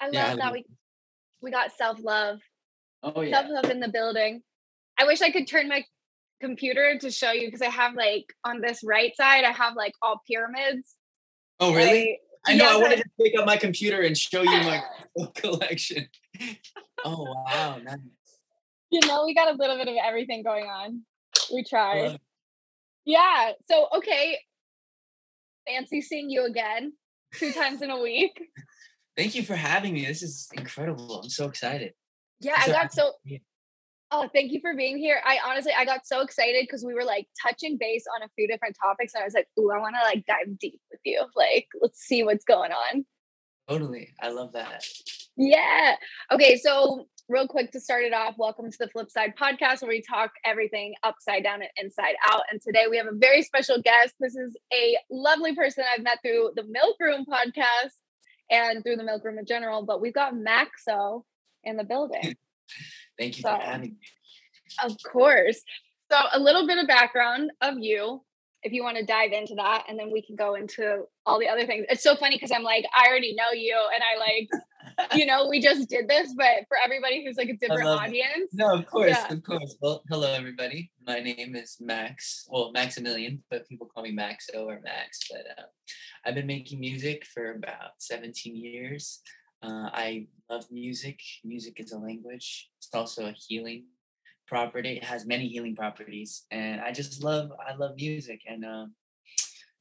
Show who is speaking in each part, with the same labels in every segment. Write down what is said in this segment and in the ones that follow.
Speaker 1: I
Speaker 2: Yeah, I
Speaker 1: love that
Speaker 2: love
Speaker 1: we we got self love.
Speaker 2: Oh yeah.
Speaker 1: Self love in the building. I wish I could turn my computer to show you because I have like on this right side, I have like all pyramids.
Speaker 2: Oh really?
Speaker 1: Like,
Speaker 2: I know.
Speaker 1: yes,
Speaker 2: I
Speaker 1: I-
Speaker 2: wanted to pick up my computer and show you my collection. Oh wow, nice.
Speaker 1: you know, we got a little bit of everything going on. We
Speaker 2: I
Speaker 1: tried.
Speaker 2: love.
Speaker 1: Yeah. So okay. Fancy seeing you again two times in a week.
Speaker 2: Thank you for having me. This is incredible. I'm so excited.
Speaker 1: Yeah, I got so Oh, thank you for being here. I honestly I got so excited because we were like touching base on a few different topics and I was like, ooh, I want to like dive deep with you. Like, let's see what's going on.
Speaker 2: Totally. I love that.
Speaker 1: Yeah. Okay, so real quick to start it off, welcome to the Flypside podcast where we talk everything upside down and inside out. And today we have a very special guest. This is a lovely person I've met through the Milk Room podcast and through the Milk Room in general, but we've got Maxso in the building.
Speaker 2: Thank you
Speaker 1: So-
Speaker 2: for having me.
Speaker 1: Of course. So, a little bit of background of you, if you want to dive into that, and then we can go into all the other things. It's so funny because I'm like, I already know you, and I like, you know, we just did this, but for everybody who's like a different
Speaker 2: love it.
Speaker 1: audience,
Speaker 2: No, of course,
Speaker 1: Yeah.
Speaker 2: of course. Well, hello everybody. My name is Max. Well, Maximilian, but people call me Maxso or Max. But uh, I've been making music for about 17 years. Uh, I love music. Music is a language. It's also a healing property. It has many healing properties, and I just love. I love music, and um,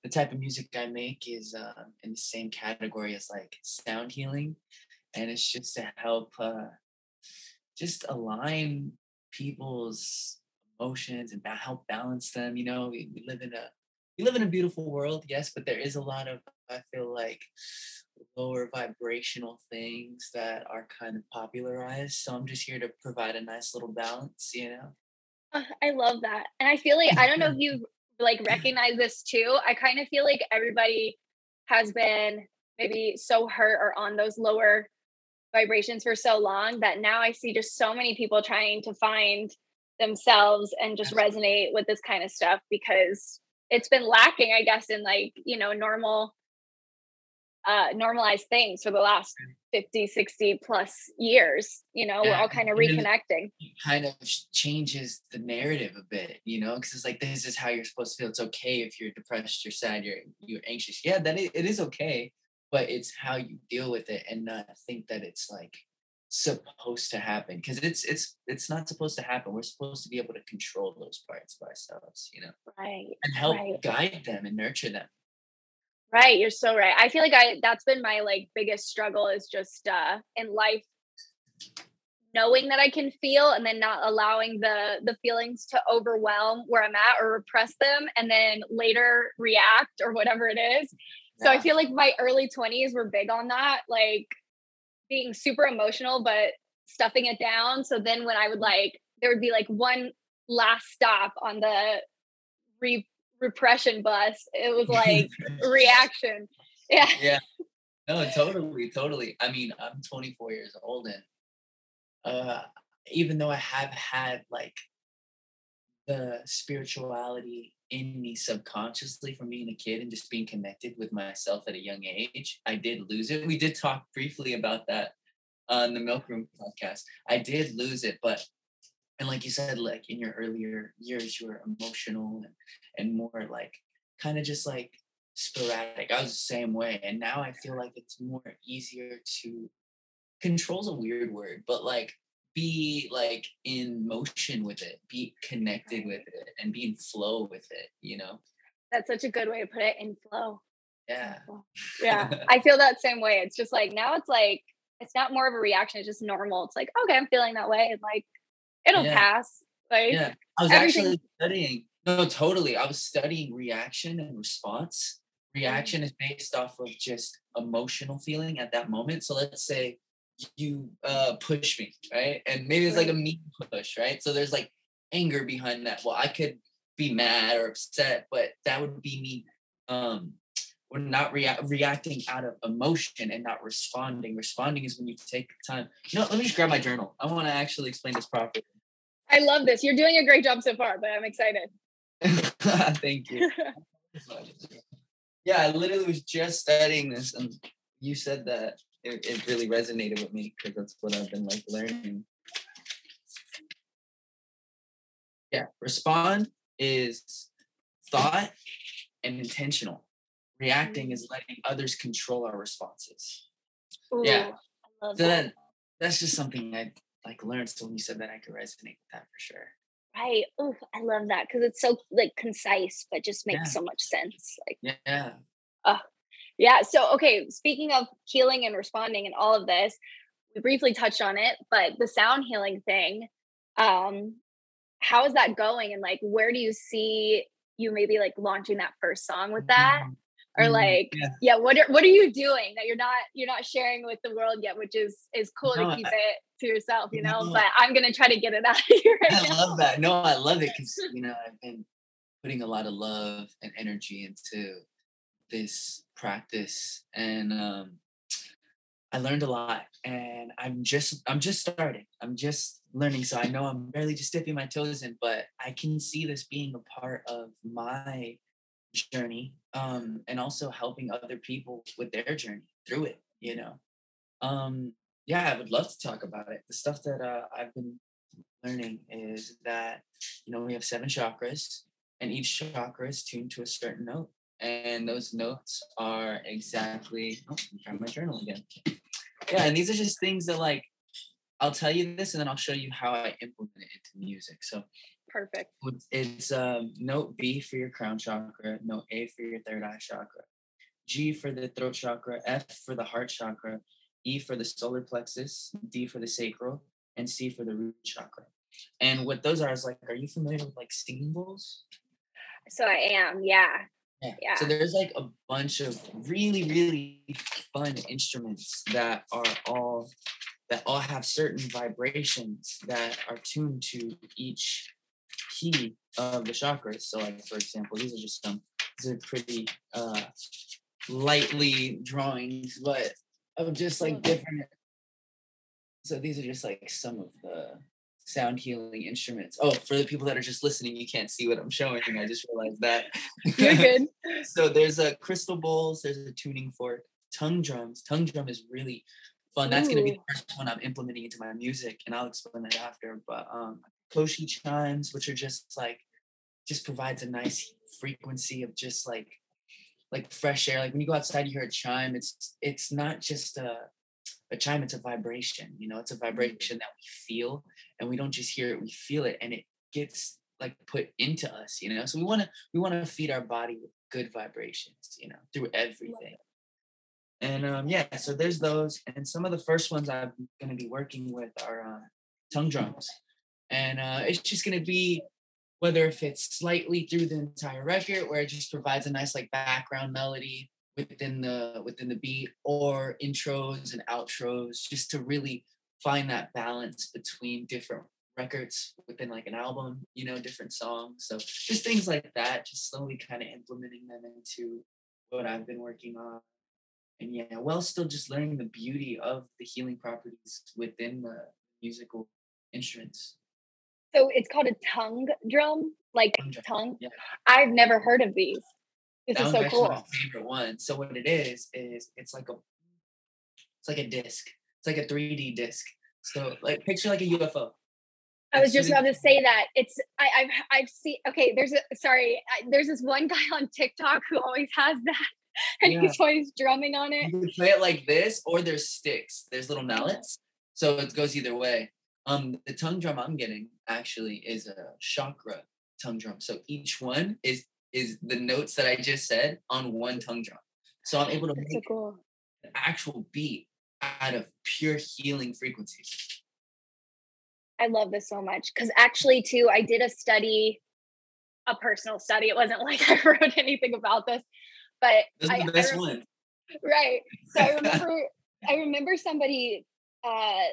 Speaker 2: the type of music I make is uh, in the same category as like sound healing, and it's just to help. Uh, just align people's emotions and help balance them. You know, we, we live in a we live in a beautiful world, yes, but there is a lot of I feel like lower vibrational things that are kind of popularized. So I'm just here to provide a nice little balance, you know.
Speaker 1: uh, I love that. And I feel like, I don't know if you like recognize this too. I kind of feel like everybody has been maybe so hurt or on those lower vibrations for so long that now I see just so many people trying to find themselves and just resonate with this kind of stuff because it's been lacking, I guess, in like, you know, normal uh normalized things for the last 50 60 plus years you know we're all kind of reconnecting
Speaker 2: It kind of changes the narrative a bit, you know, because it's like this is how you're supposed to feel. It's okay if you're depressed, you're sad, you're you're anxious. Yeah, that it, it is okay, but it's how you deal with it and not think that it's like supposed to happen because it's it's it's not supposed to happen. We're supposed to be able to control those parts of ourselves, you know,
Speaker 1: right
Speaker 2: and help
Speaker 1: Right.
Speaker 2: guide them and nurture them.
Speaker 1: Right, you're so right. I feel like I that's been my like biggest struggle is just uh in life knowing that I can feel and then not allowing the the feelings to overwhelm where I'm at or repress them and then later react or whatever it is. So I feel like my early 20s were big on that, like being super emotional but stuffing it down. So then when I would like there would be like one last stop on the re- repression bus, it was like reaction. Yeah.
Speaker 2: yeah no totally totally i mean i'm 24 years old and uh even though i have had like the spirituality in me subconsciously from being a kid and just being connected with myself at a young age i did lose it we did talk briefly about that on the milk room podcast i did lose it but and like you said like in your earlier years you were emotional and, and more like kind of just like sporadic. I was the same way. And now I feel like it's more easier to control's a weird word, but like be like in motion with it, be connected with it, and be in flow with it, you know?
Speaker 1: That's such a good way to put it in flow.
Speaker 2: Yeah.
Speaker 1: Yeah. I feel that same way. It's just like now it's like it's not more of a reaction, it's just normal. It's like, okay, I'm feeling that way and like it'll
Speaker 2: Yeah.
Speaker 1: pass. Like
Speaker 2: yeah. I was
Speaker 1: everything-
Speaker 2: actually studying. No, totally. I was studying reaction and response.
Speaker 1: Mm.
Speaker 2: Reaction is based off of just emotional feeling at that moment. So let's say you uh push me, right? And maybe it's like a mean push, right? So there's like anger behind that. Well, I could be mad or upset, but that would be me um we're not rea- reacting out of emotion and not responding. Responding is when you take time. You know, let me just grab my journal. I want to actually explain this properly.
Speaker 1: I love this. You're doing a great job so far, but I'm excited.
Speaker 2: Thank you. yeah, I literally was just studying this, and you said that it, it really resonated with me because that's what I've been like learning. Yeah, respond is thought and intentional. Reacting is mm. letting others control our responses.
Speaker 1: Ooh,
Speaker 2: yeah. So
Speaker 1: that.
Speaker 2: then that's just something I like learned. So when you said that, I could resonate with that for sure.
Speaker 1: Right. Oh, I love that because it's so like concise, but just makes
Speaker 2: Yeah.
Speaker 1: so much sense. Like,
Speaker 2: Yeah.
Speaker 1: Oh, yeah. So, okay. Speaking of healing and responding and all of this, we briefly touched on it, but the sound healing thing, um, how is that going? And like, where do you see you maybe like launching that first song with that?
Speaker 2: Mhm.
Speaker 1: Or
Speaker 2: Mhm.
Speaker 1: like,
Speaker 2: Yeah.
Speaker 1: yeah, what are what are you doing that you're not you're not sharing with the world yet, which is is cool
Speaker 2: No,
Speaker 1: to keep
Speaker 2: I-
Speaker 1: it to yourself, you know.
Speaker 2: No.
Speaker 1: But I'm gonna try to get it out of you right
Speaker 2: I
Speaker 1: now.
Speaker 2: love that. No, I love it because you know I've been putting a lot of love and energy into this practice, and um, I learned a lot. And I'm just I'm just starting. I'm just learning, so I know I'm barely just dipping my toes in, but I can see this being a part of my journey, um, and also helping other people with their journey through it. You know, um, yeah, I would love to talk about it. The stuff that uh, I've been learning is that you know we have seven chakras and each chakra is tuned to a certain note and those notes are exactly oh I'm my journal again yeah and these are just things that like i'll tell you this and then i'll show you how i implement it into music so
Speaker 1: Perfect.
Speaker 2: it's- um, note b for your crown chakra note a for your third eye chakra g for the throat chakra f for the heart chakra e for the solar plexus d for the sacral and c for the root chakra and what those are is like are you familiar with like singing bowls
Speaker 1: So I am, yeah.
Speaker 2: yeah. So there's like a bunch of really, really fun instruments that are all that all have certain vibrations that are tuned to each key of the chakras. So like for example, these are just some these are pretty uh lightly drawings, but of just like different so these are just like some of the sound healing instruments. Oh, for the people that are just listening, you can't see what I'm showing. I just realized that.
Speaker 1: You're good.
Speaker 2: so there's a crystal bowls, there's a tuning fork, tongue drums. Tongue drum is really fun. That's gonna be the first one I'm implementing into my music, and I'll explain that after. But um Koshi chimes, which are just like just provides a nice frequency of just like like fresh air. Like when you go outside, you hear a chime. It's it's not just a a chime, it's a vibration, you know, it's a vibration that we feel and we don't just hear it, we feel it and it gets like put into us, you know. So we want to we want to feed our body with good vibrations, you know, through everything. And um yeah, so there's those and some of the first ones I'm going to be working with are uh, tongue drums. And uh it's just going to be whether if it's slightly through the entire record where it just provides a nice like background melody within the within the beat or intros and outros just to really find that balance between different records within like an album you know different songs. So just things like that just slowly kind of implementing them into what i've been working on. And yeah while still just learning the beauty of the healing properties within the musical instruments
Speaker 1: So it's called a tongue drum, like
Speaker 2: Tongue drum,
Speaker 1: tongue.
Speaker 2: yeah.
Speaker 1: I've never heard of these. This
Speaker 2: that
Speaker 1: is so cool.
Speaker 2: my favorite one. So what it is is it's like a it's like a disc. It's like a 3D disc. So like picture like a UFO.
Speaker 1: I was just about to say that it's I, I've I've seen okay. There's a sorry. I, there's this one guy on TikTok who always has that, and
Speaker 2: Yeah.
Speaker 1: he's always drumming on it.
Speaker 2: You can play it like this, or there's sticks. There's little mallets. So it goes either way. Um, the tongue drum I'm getting actually is a chakra tongue drum. So each one is is the notes that I just said on one tongue drum. So I'm able to
Speaker 1: That's so
Speaker 2: make
Speaker 1: cool.
Speaker 2: an actual beat out of pure healing frequencies.
Speaker 1: I love this so much because actually, too, I did a study, a personal study. It wasn't like I wrote anything about this, but
Speaker 2: This is
Speaker 1: I,
Speaker 2: the
Speaker 1: I
Speaker 2: best one.
Speaker 1: right. So I remember, I remember somebody uh,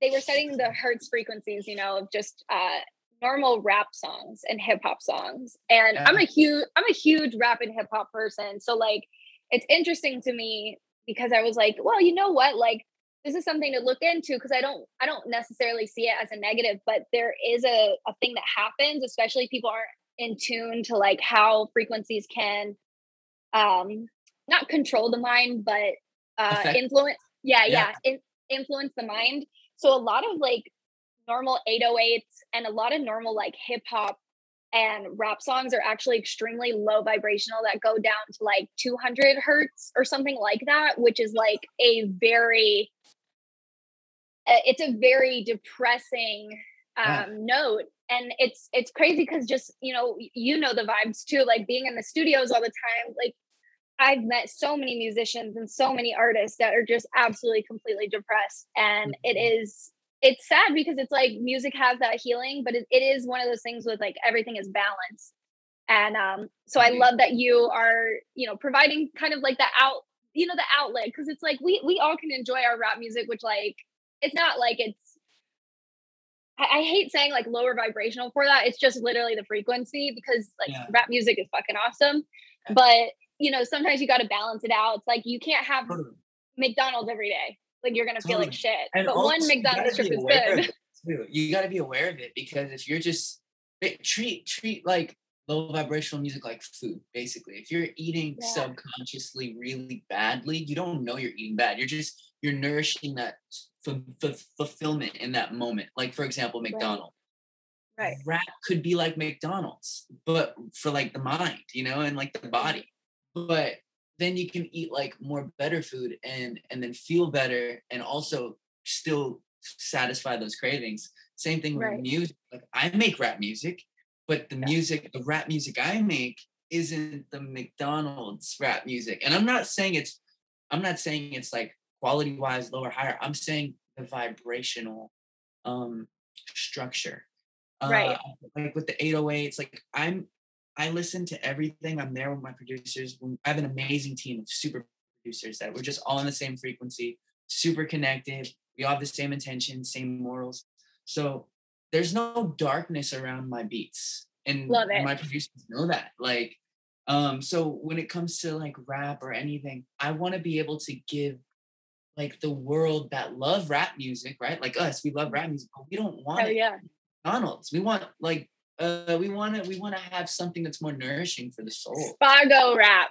Speaker 1: they were setting the hertz frequencies, you know, of just uh, normal rap songs and hip hop songs. And I'm a huge I'm a huge rap and hip hop person. So like it's interesting to me because I was like, well, you know what? Like this is something to look into because I don't I don't necessarily see it as a negative, but there is a, a thing that happens, especially people aren't in tune to like how frequencies can um not control the mind, but uh influence yeah, yeah, yeah in, influence the mind. So a lot of like normal 808s and a lot of normal like hip hop and rap songs are actually extremely low vibrational that go down to like 200 hertz or something like that which is like a very uh, it's a very depressing um note. And it's it's crazy because just you know you know the vibes too like being in the studios all the time like i've met so many musicians and so many artists that are just absolutely completely depressed and it mm-hmm. is it's sad because it's like music has that healing, but it, it is one of those things with like everything is balanced. And um, so I love that you are, you know, providing kind of like the out, you know, the outlet because it's like we we all can enjoy our rap music, which like it's not like it's. I, hate saying like lower vibrational for that. It's just literally the frequency because like yeah. rap music is fucking awesome, but you know sometimes you got to balance it out. It's like you can't have McDonald's every day. Like you're gonna feel like shit. And but one McDonald's trip is good.
Speaker 2: You got to be aware of it because if you're just treat treat like low vibrational music like food basically. If you're eating yeah. subconsciously really badly you don't know you're eating bad. You're just you're nourishing that f- f- fulfillment in that moment. Like for example mcdonald's.
Speaker 1: Right. right
Speaker 2: rap could be like mcdonald's but for like the mind you know and like the body but then you can eat like more better food and and then feel better and also still satisfy those cravings. Same thing with right. music like i make rap music but the yeah. music the rap music i make isn't the mcdonald's rap music. And i'm not saying it's i'm not saying it's like quality wise lower higher. I'm saying the vibrational um structure.
Speaker 1: Right.
Speaker 2: uh, like with the 808s like i'm I listen to everything. I'm there with my producers. I have an amazing team of super producers that we're just all on the same frequency, super connected. We all have the same intentions, same morals. So there's no darkness around my beats. And my producers know that. Like, um, so when it comes to like rap or anything, I want to be able to give like the world that love rap music, right? Like us, we love rap music, but we don't want
Speaker 1: Hell. Yeah.
Speaker 2: McDonald's. We want like uh, we want to we want to have something that's more nourishing for the soul.
Speaker 1: Spago wrap,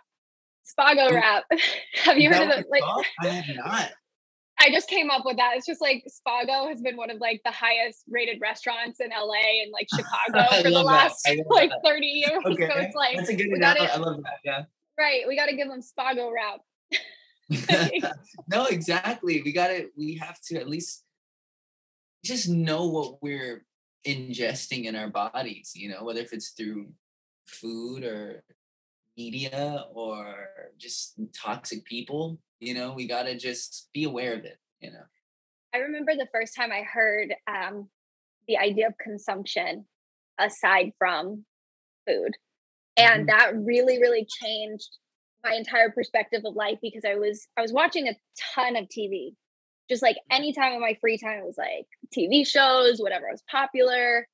Speaker 1: Spago wrap. have you heard of it? Like,
Speaker 2: I have not.
Speaker 1: I just came up with that. It's just like Spago has been one of like the highest rated restaurants in LA and like Chicago for the last like that. 30 years. Okay. So it's like
Speaker 2: that's a good gotta, I love that. Yeah.
Speaker 1: Right. We got to give them Spago wrap.
Speaker 2: no, exactly. We got to, we have to at least just know what we're ingesting in our bodies, you know, whether if it's through food or media or just toxic people, you know, we got to just be aware of it, you know.
Speaker 1: I remember the first time I heard um, the idea of consumption aside from food. And mm-hmm. that really, really changed my entire perspective of life because I was I was watching a ton of TV just like any time in my free time, it was like TV shows, whatever was popular,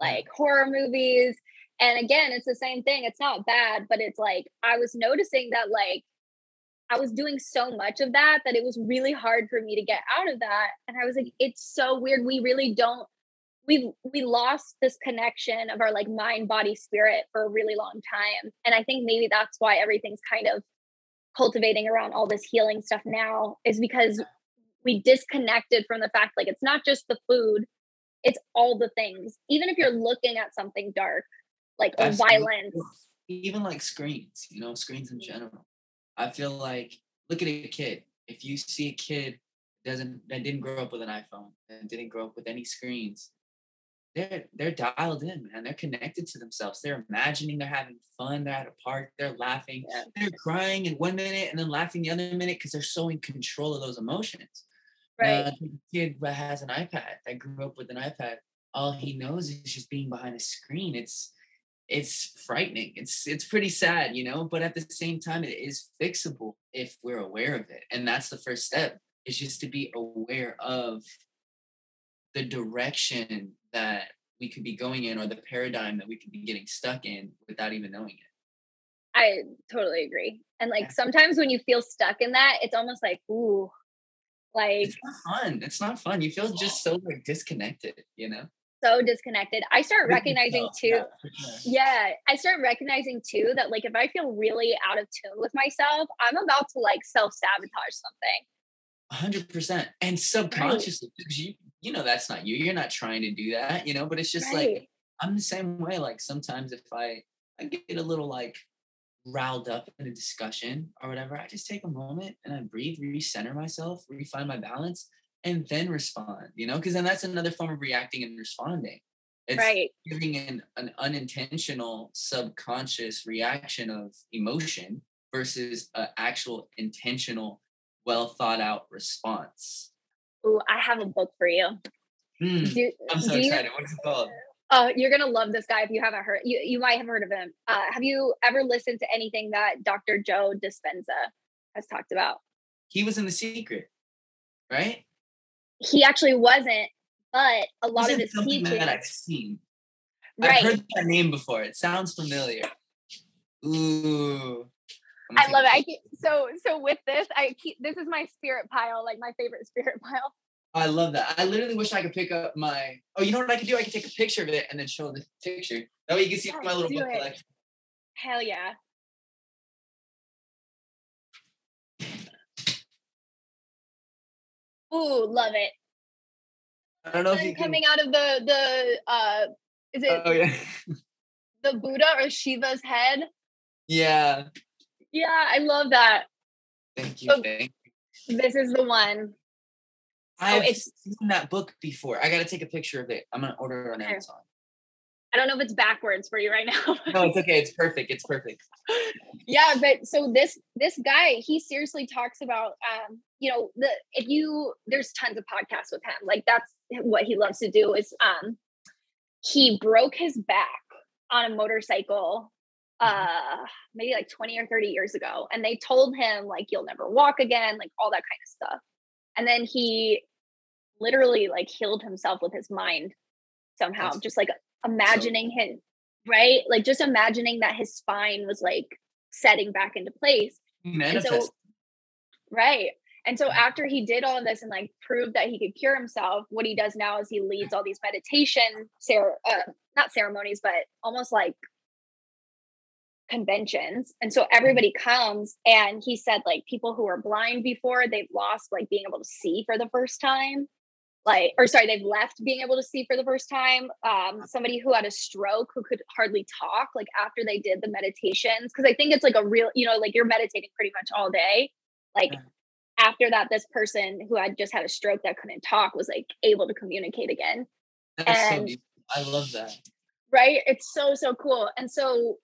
Speaker 1: like horror movies. And again, it's the same thing. It's not bad, but it's like I was noticing that like I was doing so much of that that it was really hard for me to get out of that. And I was like, it's so weird. We really don't we we lost this connection of our like mind body spirit for a really long time and i think maybe that's why everything's kind of cultivating around all this healing stuff now is because we disconnected from the fact like it's not just the food it's all the things. Even if you're looking at something dark like violence.
Speaker 2: even like screens you know screens in general. I feel like look at a kid. If you see a kid doesn't that didn't grow up with an iphone and didn't grow up with any screens they're they're dialed in man. They're connected to themselves. They're imagining they're having fun they're at a park they're laughing they're crying in one minute and then laughing the other minute because they're so in control of those emotions
Speaker 1: Right. Uh,
Speaker 2: kid that has an iPad that grew up with an iPad, all he knows is just being behind a screen. It's it's frightening. It's it's pretty sad, you know. But at the same time, it is fixable if we're aware of it, and that's the first step. is just to be aware of the direction that we could be going in or the paradigm that we could be getting stuck in without even knowing it.
Speaker 1: I totally agree. And like sometimes when you feel stuck in that, it's almost like, ooh, like
Speaker 2: it's not fun. It's not fun. You feel just so like disconnected, you know?
Speaker 1: So disconnected. I start recognizing too. Yeah, I start recognizing too that like if I feel really out of tune with myself, I'm about to like self sabotage something.
Speaker 2: hundred percent. And subconsciously, because you you know that's not you. You're not trying to do that, you know, but it's just
Speaker 1: Right.
Speaker 2: like I'm the same way. Like sometimes if I I get a little like riled up in a discussion or whatever, I just take a moment and I breathe, recenter myself, refine my balance, and then respond, you know, because then that's another form of reacting and responding. It's
Speaker 1: right.
Speaker 2: giving an, an unintentional subconscious reaction of emotion versus an actual intentional, well thought out response.
Speaker 1: Oh, I have a book for you.
Speaker 2: Hmm,
Speaker 1: Do,
Speaker 2: I'm so
Speaker 1: do you-
Speaker 2: excited. What's it called?
Speaker 1: Oh, you're gonna love this guy if you haven't heard. You you might have heard of him. Uh, have you ever listened to anything that Dr. Joe Dispenza has talked about?
Speaker 2: He was in The Secret, right?
Speaker 1: He actually wasn't, but a lot
Speaker 2: This
Speaker 1: of
Speaker 2: is
Speaker 1: his
Speaker 2: something
Speaker 1: teachings,
Speaker 2: that I've seen. I've heard that name before. It sounds familiar. Ooh.
Speaker 1: I love it. I keep, so so with this, I keep this is my spirit pile, like my favorite spirit pile.
Speaker 2: I love that. I literally wish I could pick up my. Oh, you know what I could do? I could take a picture of it and then show the picture. That way you can see my little book
Speaker 1: it.
Speaker 2: collection.
Speaker 1: Hell yeah! Ooh, love it.
Speaker 2: I don't know if you can.
Speaker 1: coming out of the the uh, is it
Speaker 2: Oh yeah.
Speaker 1: the Buddha or Shiva's head?
Speaker 2: yeah.
Speaker 1: Yeah, I love that.
Speaker 2: Thank you.
Speaker 1: Oh,
Speaker 2: Thank.
Speaker 1: This is the one.
Speaker 2: I've
Speaker 1: it's-
Speaker 2: seen that book before. I got to take a picture of it. I'm gonna order it on. Amazon.
Speaker 1: I don't know if it's backwards for you right now.
Speaker 2: No, it's okay. It's perfect. It's perfect.
Speaker 1: yeah but so this this guy he seriously talks about um you know the if you there's tons of podcasts with him like that's what he loves to do is um he broke his back on a motorcycle uh maybe like 20 or 30 years ago and they told him like you'll never walk again like all that kind of stuff and then he literally like healed himself with his mind somehow
Speaker 2: That's
Speaker 1: just like imagining him right? Like just imagining that his spine was like setting back into place.
Speaker 2: Manifest.
Speaker 1: And so right. And so after he did all of this and like proved that he could cure himself what he does now is he leads all these meditation cer- uh, not ceremonies but almost like conventions. And so everybody comes and he said like people who were blind before they've lost like being able to see for the first time like or sorry they've left being able to see for the first time um somebody who had a stroke who could hardly talk like after they did the meditations because i think it's like a real you know like you're meditating pretty much all day like
Speaker 2: Yeah.
Speaker 1: after that this person who had just had a stroke that couldn't talk was like able to communicate again
Speaker 2: That's so
Speaker 1: and-
Speaker 2: beautiful. I love that.
Speaker 1: right it's so so cool and so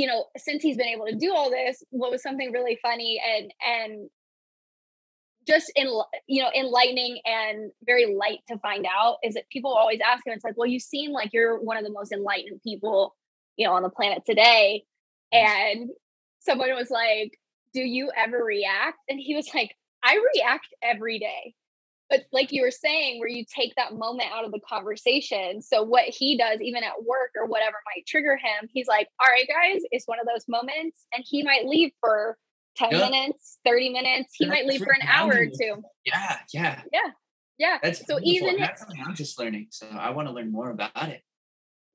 Speaker 1: you know since he's been able to do all this what was something really funny and and just in you know enlightening and very light to find out is that people always ask him it's like well you seem like you're one of the most enlightened people you know on the planet today. Mm. And someone was like do you ever react? And he was like i react every day. But like you were saying where you take that moment out of the conversation so what he does even at work or whatever might trigger him he's like all right guys it's one of those moments and he might leave for 10
Speaker 2: Yeah.
Speaker 1: minutes 30 minutes he might leave for an hour or two
Speaker 2: Yeah, yeah.
Speaker 1: yeah Yeah.
Speaker 2: That's
Speaker 1: So
Speaker 2: beautiful.
Speaker 1: even-
Speaker 2: that's something I'm just learning. So I want to learn more about it.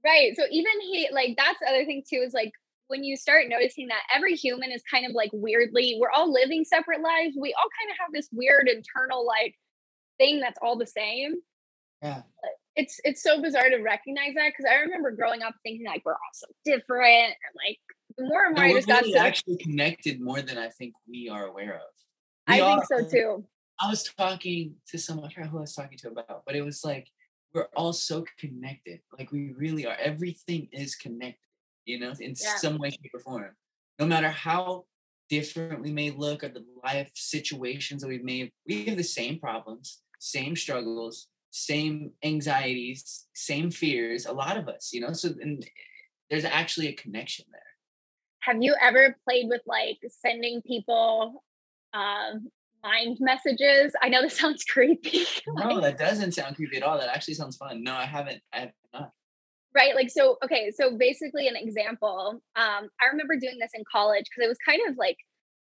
Speaker 1: Right. So even he like that's the other thing too is like when you start noticing that every human is kind of like weirdly, we're all living separate lives. We all kind of have this weird internal like thing that's all the same.
Speaker 2: Yeah.
Speaker 1: It's it's so bizarre to recognize that because I remember growing up thinking like we're all so different and like more and
Speaker 2: No,
Speaker 1: more I
Speaker 2: we're
Speaker 1: just got
Speaker 2: really actually connected more than I think we are aware of.
Speaker 1: I
Speaker 2: We
Speaker 1: think so too.
Speaker 2: I was talking to someone, I forgot who I was talking to about, but it was like we're all so connected. Like we really are. Everything is connected, you know, in
Speaker 1: Yeah.
Speaker 2: some way, shape, or form. No matter how different we may look at the life situations that we've made, we have the same problems, same struggles, same anxieties, same fears. A lot of us, you know. So and there's actually a connection there.
Speaker 1: Have you ever played with like sending people um mind messages. I know this sounds creepy.
Speaker 2: no, that doesn't sound creepy at all. That actually sounds fun. No, I haven't. I have not.
Speaker 1: Right. Like, so, okay. So basically an example, um, I remember doing this in college because it was kind of like,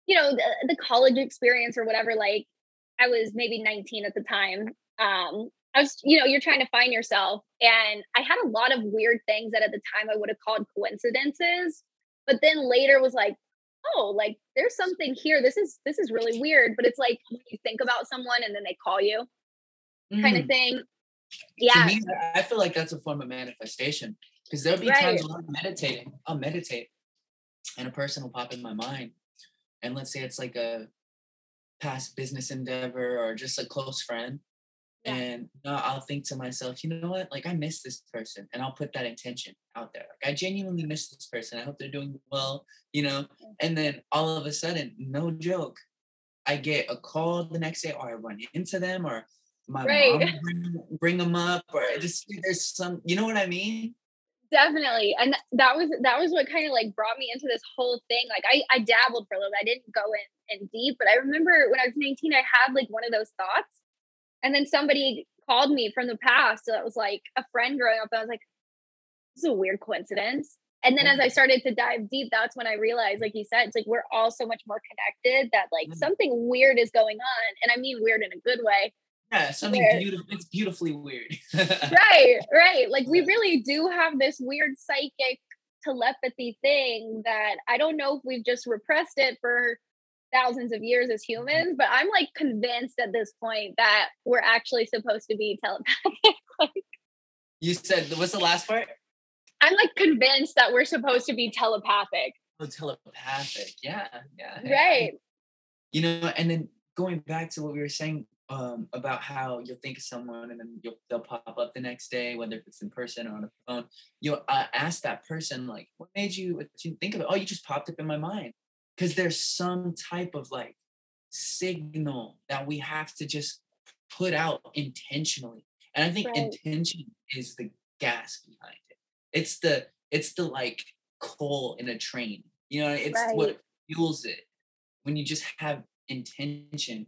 Speaker 1: you know, the, the college experience or whatever. Like I was maybe 19 at the time. Um, I was, you know, you're trying to find yourself. And I had a lot of weird things that at the time I would have called coincidences. But then later was like, oh, like there's something here. This is this is really weird. But it's like when you think about someone and then they call you mm. kind of thing. Yeah.
Speaker 2: Me, I feel like that's a form of manifestation. Because there'll be right. times when I'm meditating, I'll meditate and a person will pop in my mind. And let's say it's like a past business endeavor or just a close friend yeah. and uh, I'll think to myself, you know what? Like I miss this person, and I'll put that intention out there. Like I genuinely miss this person. I hope they're doing well, you know. And then all of a sudden, no joke, I get a call the next day, or I run into them, or my right. mom bring, bring them up, or just there's some, you know what I mean?
Speaker 1: Definitely, and that was that was what kind of like brought me into this whole thing. Like I I dabbled for a little bit. I didn't go in in deep, but I remember when I was 19, I had like one of those thoughts and then somebody called me from the past that was like a friend growing up. I was like, this is a weird coincidence. And then as I started to dive deep, that's when I realized, like you said, it's like we're all so much more connected that like mm-hmm. something weird is going on. And I mean weird in a good way.
Speaker 2: Yeah, something where, beautiful. It's beautifully weird.
Speaker 1: right, right. Like we really do have this weird psychic telepathy thing that I don't know if we've just repressed it for thousands of years as humans, but I'm like convinced at this point that we're actually supposed to be telepathic. like,
Speaker 2: you said what's the last part?
Speaker 1: I'm like convinced that we're supposed to be telepathic.
Speaker 2: Oh, telepathic. Yeah, yeah.
Speaker 1: Right.
Speaker 2: You know, and then going back to what we were saying um, about how you'll think of someone and then you'll, they'll pop up the next day, whether it's in person or on a phone. You'll uh, ask that person, like, what made you, what you think of it? Oh, you just popped up in my mind because there's some type of like signal that we have to just put out intentionally and i think right. intention is the gas behind it it's the it's the like coal in a train you know it's right. what fuels it when you just have intention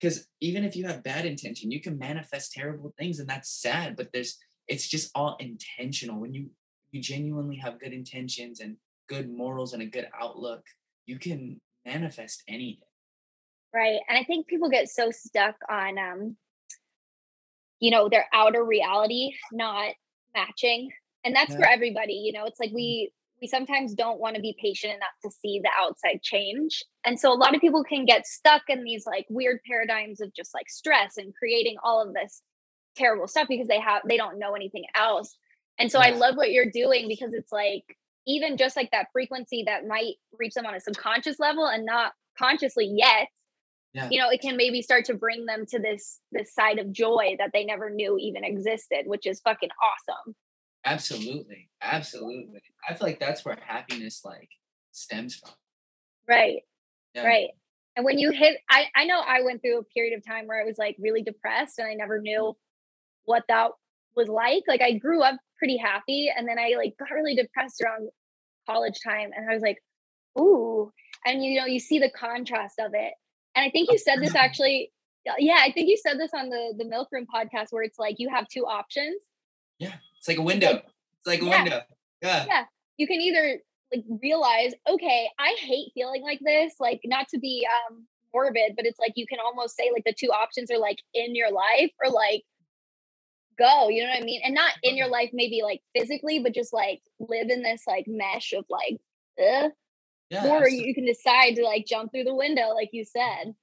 Speaker 2: because even if you have bad intention you can manifest terrible things and that's sad but there's it's just all intentional when you you genuinely have good intentions and good morals and a good outlook you can manifest anything.
Speaker 1: Right. And I think people get so stuck on um you know, their outer reality not matching. And that's yeah. for everybody, you know, it's like we we sometimes don't want to be patient enough to see the outside change. And so a lot of people can get stuck in these like weird paradigms of just like stress and creating all of this terrible stuff because they have they don't know anything else. And so yeah. I love what you're doing because it's like even just like that frequency that might reach them on a subconscious level and not consciously yet yeah. you know it can maybe start to bring them to this this side of joy that they never knew even existed which is fucking awesome.
Speaker 2: Absolutely. Absolutely. I feel like that's where happiness like stems from.
Speaker 1: Right. Yeah. right. And when you hit i i know i went through a period of time where i was like really depressed and i never knew mm. what that was like. Like i grew up pretty happy. And then I like got really depressed around college time. And I was like, ooh. And you know, you see the contrast of it. And I think you said this actually. Yeah, I think you said this on the the Milk Room podcast where it's like you have two options.
Speaker 2: Yeah, it's like a window. It's like a yeah. window. Yeah.
Speaker 1: Yeah. You can either like realize, okay, I hate feeling like this. Like not to be um morbid, but it's like you can almost say like the two options are like in your life or like go you know what i mean and not in your life maybe like physically but just like live in this like mesh of like uh, yeah, or absolutely. you can decide to like jump through the window like you said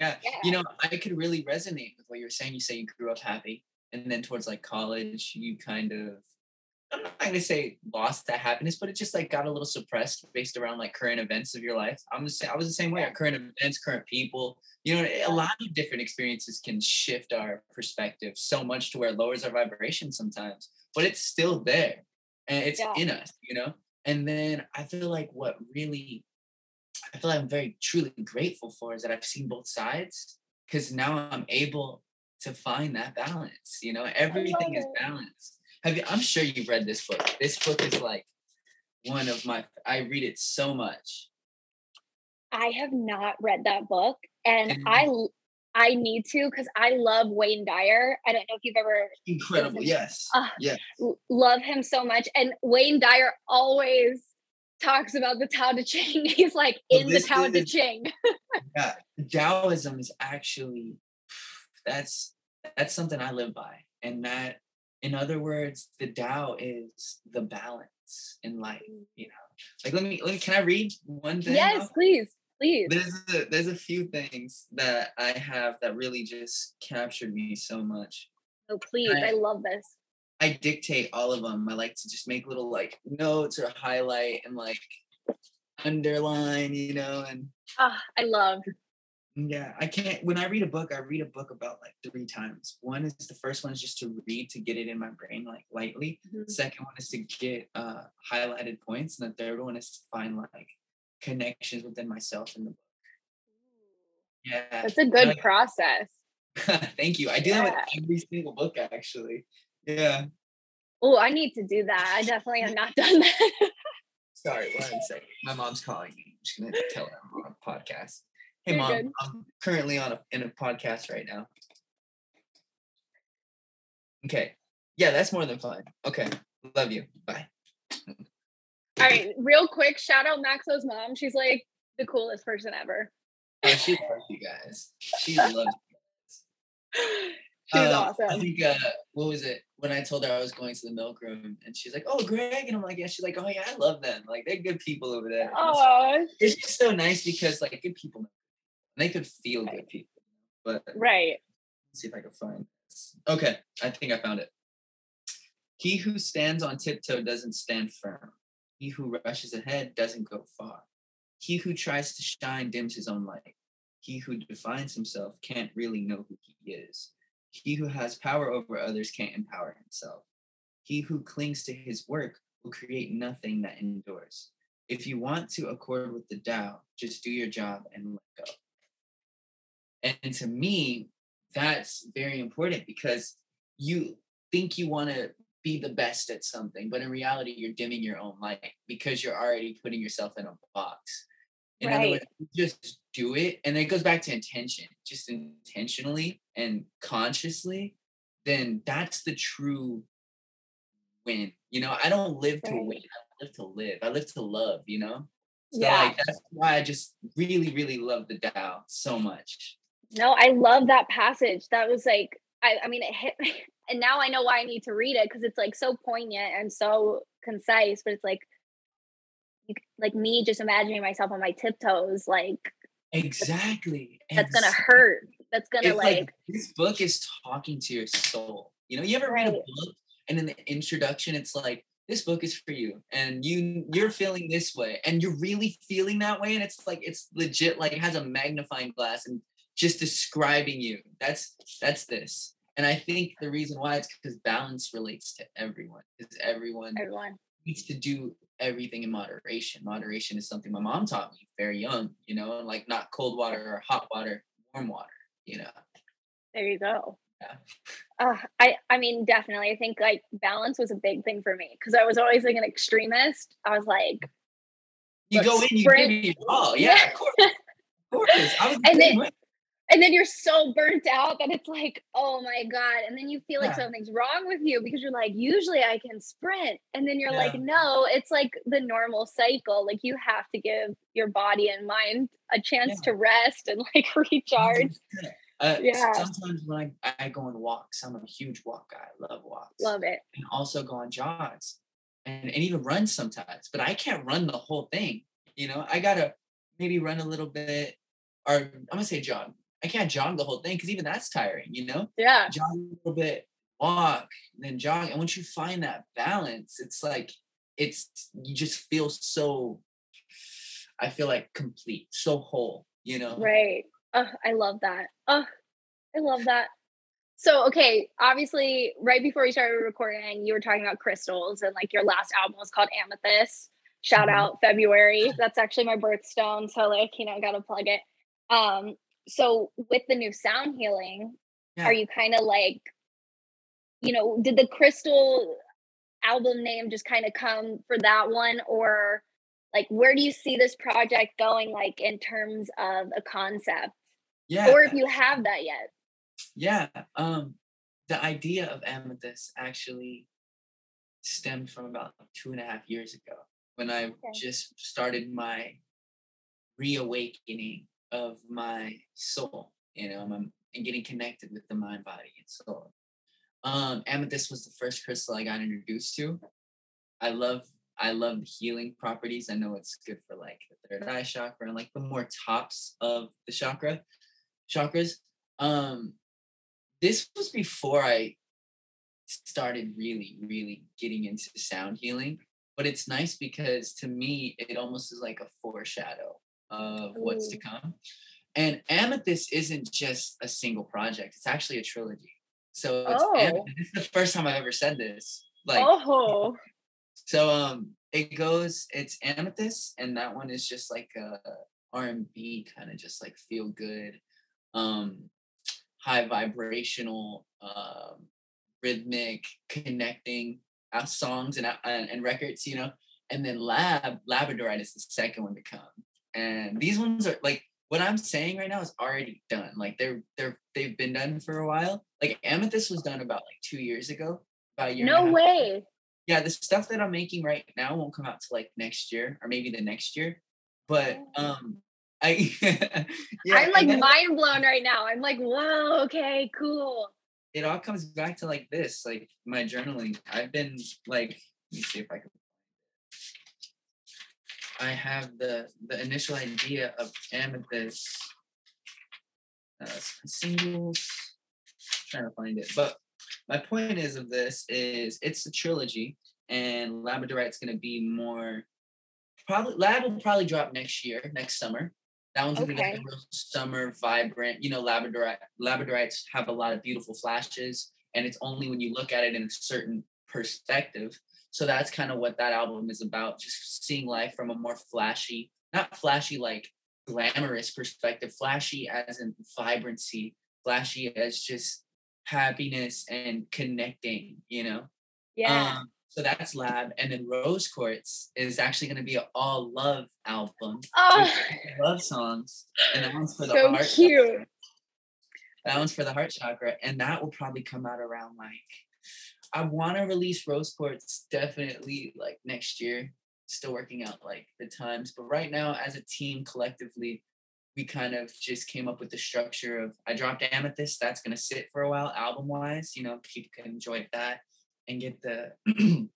Speaker 2: yeah. yeah you know i could really resonate with what you're saying you say you grew up happy and then towards like college you kind of I'm not going to say lost that happiness, but it just like got a little suppressed based around like current events of your life. I'm same, I was the same way. Current events, current people. You know, a lot of different experiences can shift our perspective so much to where it lowers our vibration sometimes, but it's still there and it's yeah. in us. You know, and then I feel like what really, I feel like I'm very truly grateful for is that I've seen both sides because now I'm able to find that balance. You know, everything is balanced have you? I'm sure you've read this book. This book is like one of my. I read it so much.
Speaker 1: I have not read that book, and, I I need to because I love Wayne Dyer. I don't know if you've ever
Speaker 2: incredible. Yes, uh, yes,
Speaker 1: love him so much. And Wayne Dyer always talks about the Tao Te Ching. He's like well, in the Tao Te Ching.
Speaker 2: yeah, Taoism is actually that's that's something I live by, and that, in other words, the Tao is the balance in life. Mm. You know, like let me let me. Can I read one thing?
Speaker 1: Yes, now? please. Please.
Speaker 2: There's a, there's a few things that I have that really just captured me so much.
Speaker 1: Oh, please. I, I love this.
Speaker 2: I dictate all of them. I like to just make little like notes or highlight and like underline, you know, and
Speaker 1: oh, I love.
Speaker 2: Yeah, I can't. When I read a book, I read a book about like three times. One is the first one is just to read to get it in my brain like lightly. Mm-hmm. The second one is to get uh highlighted points, and the third one is to find like connections within myself in the book. Yeah.
Speaker 1: That's a good process.
Speaker 2: Thank you. I do yeah. that with every single book actually. Yeah.
Speaker 1: Oh, I need to do that. I definitely have not done that.
Speaker 2: Sorry, one second. My mom's calling me. I'm just gonna tell her I'm on a podcast. Hey You're mom, good. I'm currently on a in a podcast right now. Okay. Yeah, that's more than fine. Okay. Love you. Bye.
Speaker 1: All right, real quick, shout out Maxso's mom. She's like the coolest person ever.
Speaker 2: Oh, she loves you guys. She loves you
Speaker 1: guys. She's um, awesome.
Speaker 2: I think uh, what was it when I told her I was going to the milk room, and she's like, "Oh, Greg," and I'm like, "Yeah." She's like, "Oh yeah, I love them. Like they're good people over there."
Speaker 1: Oh,
Speaker 2: it's just so nice because like good people, they could feel right. good people. But
Speaker 1: right.
Speaker 2: Let's see if I can find this. Okay, I think I found it. He who stands on tiptoe doesn't stand firm. He who rushes ahead doesn't go far. He who tries to shine dims his own light. He who defines himself can't really know who he is. He who has power over others can't empower himself. He who clings to his work will create nothing that endures. If you want to accord with the Tao, just do your job and let go. And to me, that's very important because you think you want to be the best at something, but in reality, you're dimming your own light because you're already putting yourself in a box. In right. other words, just do it. And it goes back to intention, just intentionally and consciously, then that's the true win. You know, I don't live right. to win, I live to live. I live to love, you know? So yeah. like that's why I just really, really love the Tao so much.
Speaker 1: No, I love that passage. That was like I, I mean it hit me and now I know why I need to read it because it's like so poignant and so concise. But it's like, like me just imagining myself on my tiptoes, like
Speaker 2: exactly.
Speaker 1: That's, that's gonna hurt. That's gonna like, like,
Speaker 2: this book is talking to your soul. You know, you ever right. read a book and in the introduction, it's like this book is for you and you you're feeling this way and you're really feeling that way and it's like it's legit like it has a magnifying glass and just describing you that's that's this and I think the reason why it's because balance relates to everyone. Because everyone,
Speaker 1: everyone
Speaker 2: needs to do everything in moderation. Moderation is something my mom taught me very young, you know, like not cold water or hot water, warm water, you know.
Speaker 1: There you go.
Speaker 2: Yeah.
Speaker 1: Uh, I I mean definitely I think like balance was a big thing for me because I was always like an extremist. I was like
Speaker 2: you go in, you give me all. Yeah, of course. Of course. I was
Speaker 1: and then, and then you're so burnt out that it's like oh my god and then you feel like yeah. something's wrong with you because you're like usually i can sprint and then you're yeah. like no it's like the normal cycle like you have to give your body and mind a chance yeah. to rest and like recharge
Speaker 2: uh, yeah. Sometimes when I, I go on walks, I'm a huge walk guy. I love walks.
Speaker 1: Love it.
Speaker 2: And also go on jogs and, and even run sometimes. But I can't run the whole thing. You know, I gotta maybe run a little bit, or I'm gonna say jog. I can't jog the whole thing because even that's tiring, you know?
Speaker 1: Yeah.
Speaker 2: Jog a little bit, walk, then jog. And once you find that balance, it's like it's you just feel so I feel like complete, so whole, you know?
Speaker 1: Right. Oh, I love that. Oh, I love that. So, okay, obviously, right before we started recording, you were talking about crystals, and like your last album was called Amethyst. Shout mm-hmm. out February. That's actually my birthstone. So, like, you know, I gotta plug it. Um, so with the new sound healing yeah. are you kind of like you know did the crystal album name just kind of come for that one or like where do you see this project going like in terms of a concept
Speaker 3: Yeah.
Speaker 1: or if you have that yet.
Speaker 2: Yeah. Um, the idea of amethyst actually stemmed from about two and a half years ago when I
Speaker 1: Okay.
Speaker 2: just started my reawakening of my soul, you know, and getting connected with the mind, body, and soul. Um, amethyst was the first crystal I got introduced to. I love I love the healing properties. I know it's good for like the third eye chakra and like the more tops of the chakra chakras. Um, this was before I started really, really getting into sound healing. But it's nice because to me, it almost is like a foreshadow of what's to come. And Amethyst isn't just a single project; it's actually a trilogy. So it's
Speaker 1: Oh.
Speaker 2: Amethyst. This is the first time I've ever said this. Like,
Speaker 1: oh,
Speaker 2: so um, it goes. It's Amethyst, and that one is just like a R and B kind of just like feel good, um, high vibrational, um, rhythmic, connecting songs and, uh, and and records. You know, and then Lab Labradorite is the second one to come, and these ones are like what I'm saying right now is already done. Like they're they're they've been done for a while. Like Amethyst was done about like two years ago. About a year
Speaker 1: no way.
Speaker 2: yeah, the stuff that I'm making right now won't come out to like next year or maybe the next year. But
Speaker 1: Oh.
Speaker 2: um I yeah,
Speaker 1: I'm like
Speaker 2: then
Speaker 1: mind blown right now. I'm like, whoa, okay, cool.
Speaker 2: it all comes back to like this, like my journaling. I've been like let me see if I can I have the the initial idea of amethyst uh, singles trying to find it but my point is of this is it's a trilogy and labradorite's going to be more probably lab will probably drop next year next summer that one's
Speaker 1: Okay.
Speaker 2: be real summer vibrant you know labradorite labradorites have a lot of beautiful flashes and it's only when you look at it in a certain perspective so that's kind of what that album is about just seeing life from a more flashy not flashy like glamorous perspective flashy as in vibrancy flashy as just happiness and connecting you know
Speaker 1: Yeah.
Speaker 2: um, so that's lab and then rose quartz is actually going to be an all love album.
Speaker 1: Oh.
Speaker 2: Love songs and that one's for the
Speaker 1: so
Speaker 2: heart
Speaker 1: cute.
Speaker 2: chakra. that one's for the heart chakra and that will probably come out around like i want to release rose quartz definitely like next year still working out like the times but right now as a team collectively we kind of just came up with the structure of i dropped amethyst that's going to sit for a while album wise you know people can enjoy that and get the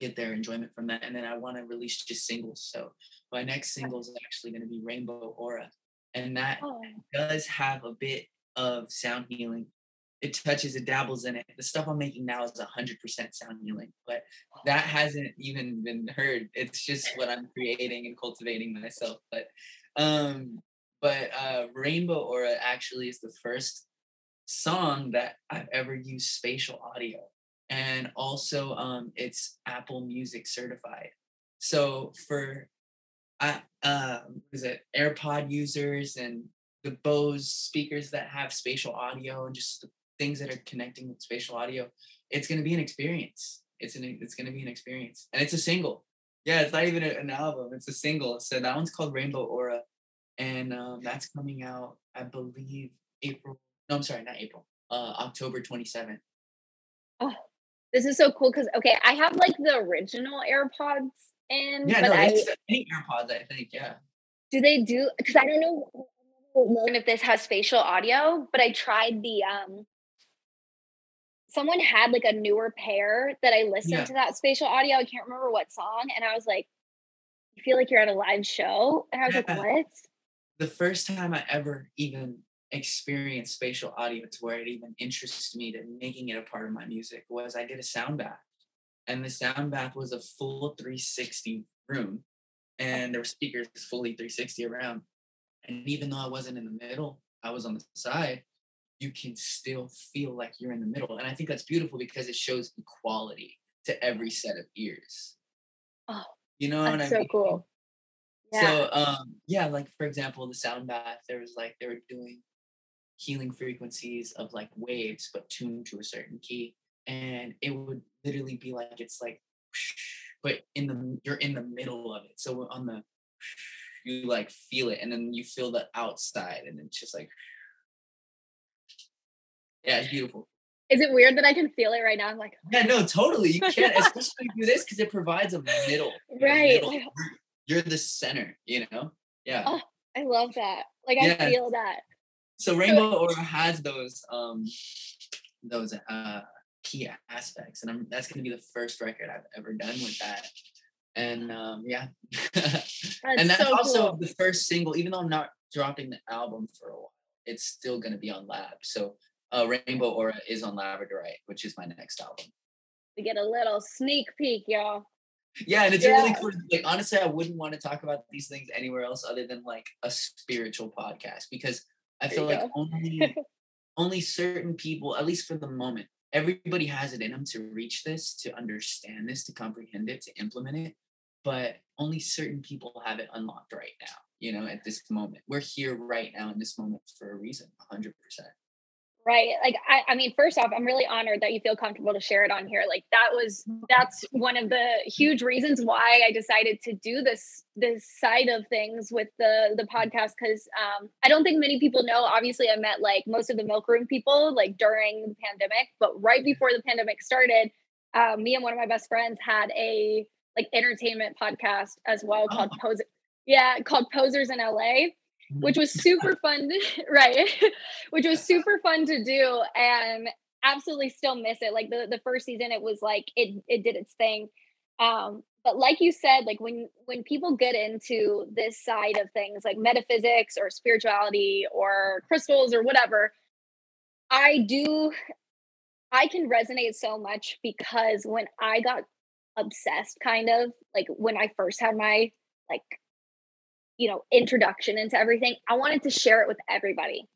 Speaker 2: get their enjoyment from that and then i want to release just singles so my next single is actually going to be rainbow aura and that
Speaker 1: Oh,
Speaker 2: does have a bit of sound healing. It touches, it dabbles in it. The stuff I'm making now is 100% sound healing, but that hasn't even been heard. It's just what I'm creating and cultivating myself. But, um, but uh, Rainbow Aura actually is the first song that I've ever used spatial audio, and also um, it's Apple Music certified. So for I uh, is it AirPod users and the Bose speakers that have spatial audio and just the things that are connecting with spatial audio, it's gonna be an experience. It's an it's gonna be an experience, and it's a single. Yeah, it's not even a- an album; it's a single. So that one's called Rainbow Aura, and um, that's coming out, I believe, April. No, I'm sorry, not April. Uh, October 27th.
Speaker 1: Oh, this is so cool because okay, I have like the original AirPods in,
Speaker 2: Yeah,
Speaker 1: but
Speaker 2: no,
Speaker 1: I
Speaker 2: it's any AirPods. I think. Yeah.
Speaker 1: do they do because I don't know if this has spatial audio, but I tried the um someone had like a newer pair that I listened
Speaker 2: Yeah.
Speaker 1: to that spatial audio. I can't remember what song, and I was like, I feel like you're at a live show. And I was
Speaker 2: Yeah.
Speaker 1: like, what?
Speaker 2: the first time I ever even experienced spatial audio to where it even interests me to making it a part of my music was I did a sound bath. And the sound bath was a full 360 room. Oh. And there were speakers fully 360 around. And even though I wasn't in the middle, I was on the side, you can still feel like you're in the middle. And I think that's beautiful because it shows equality to every set of ears.
Speaker 1: Oh,
Speaker 2: You know what I
Speaker 1: so
Speaker 2: mean?
Speaker 1: So cool. Yeah.
Speaker 2: So um yeah, like for example, the sound bath, there was like they were doing healing frequencies of like waves but tuned to a certain key. And it would literally be like it's like but in the you're in the middle of it. So on the you like feel it and then you feel the outside and it's just like Yeah, it's beautiful.
Speaker 1: Is it weird that I can feel it right now? I'm like,
Speaker 2: Yeah, no, totally. You can't, especially you do this because it provides a middle. a
Speaker 1: Right.
Speaker 2: middle. You're, the center, you know? Yeah.
Speaker 1: Oh, I love that. Like I feel that.
Speaker 2: So Rainbow Aura has those um those uh key aspects, and I'm, that's gonna be the first record I've ever done with that. And um yeah,
Speaker 1: That's
Speaker 2: and that's
Speaker 1: so
Speaker 2: also
Speaker 1: cool.
Speaker 2: the first single. Even though I'm not dropping the album for a while, it's still gonna be on Lab. So uh, Rainbow Aura is on Labradorite, which is my next album.
Speaker 1: We get a little sneak peek, y'all.
Speaker 2: Yeah, and it's really cool. Like honestly, I wouldn't want to talk about these things anywhere else other than like a spiritual podcast because I feel like only only certain people, at least for the moment, everybody has it in them to reach this, to understand this, to comprehend it, to implement it. But only certain people have it unlocked right now. You know, at this moment, we're here right now in this moment for a reason, hundred percent.
Speaker 1: Right. Like I, I mean, first off, I'm really honored that you feel comfortable to share it on here. Like that was that's one of the huge reasons why I decided to do this this side of things with the the podcast because um, I don't think many people know. Obviously, I met like most of the milk room people like during the pandemic, but right before the pandemic started, uh, me and one of my best friends had a like entertainment podcast as well called
Speaker 2: Oh.
Speaker 1: Pose. Yeah, called Posers in LA which was super fun right which was super fun to do and absolutely still miss it like the, the first season it was like it it did its thing um but like you said like when when people get into this side of things like metaphysics or spirituality or crystals or whatever i do i can resonate so much because when i got obsessed kind of like when i first had my like you know introduction into everything i wanted to share it with everybody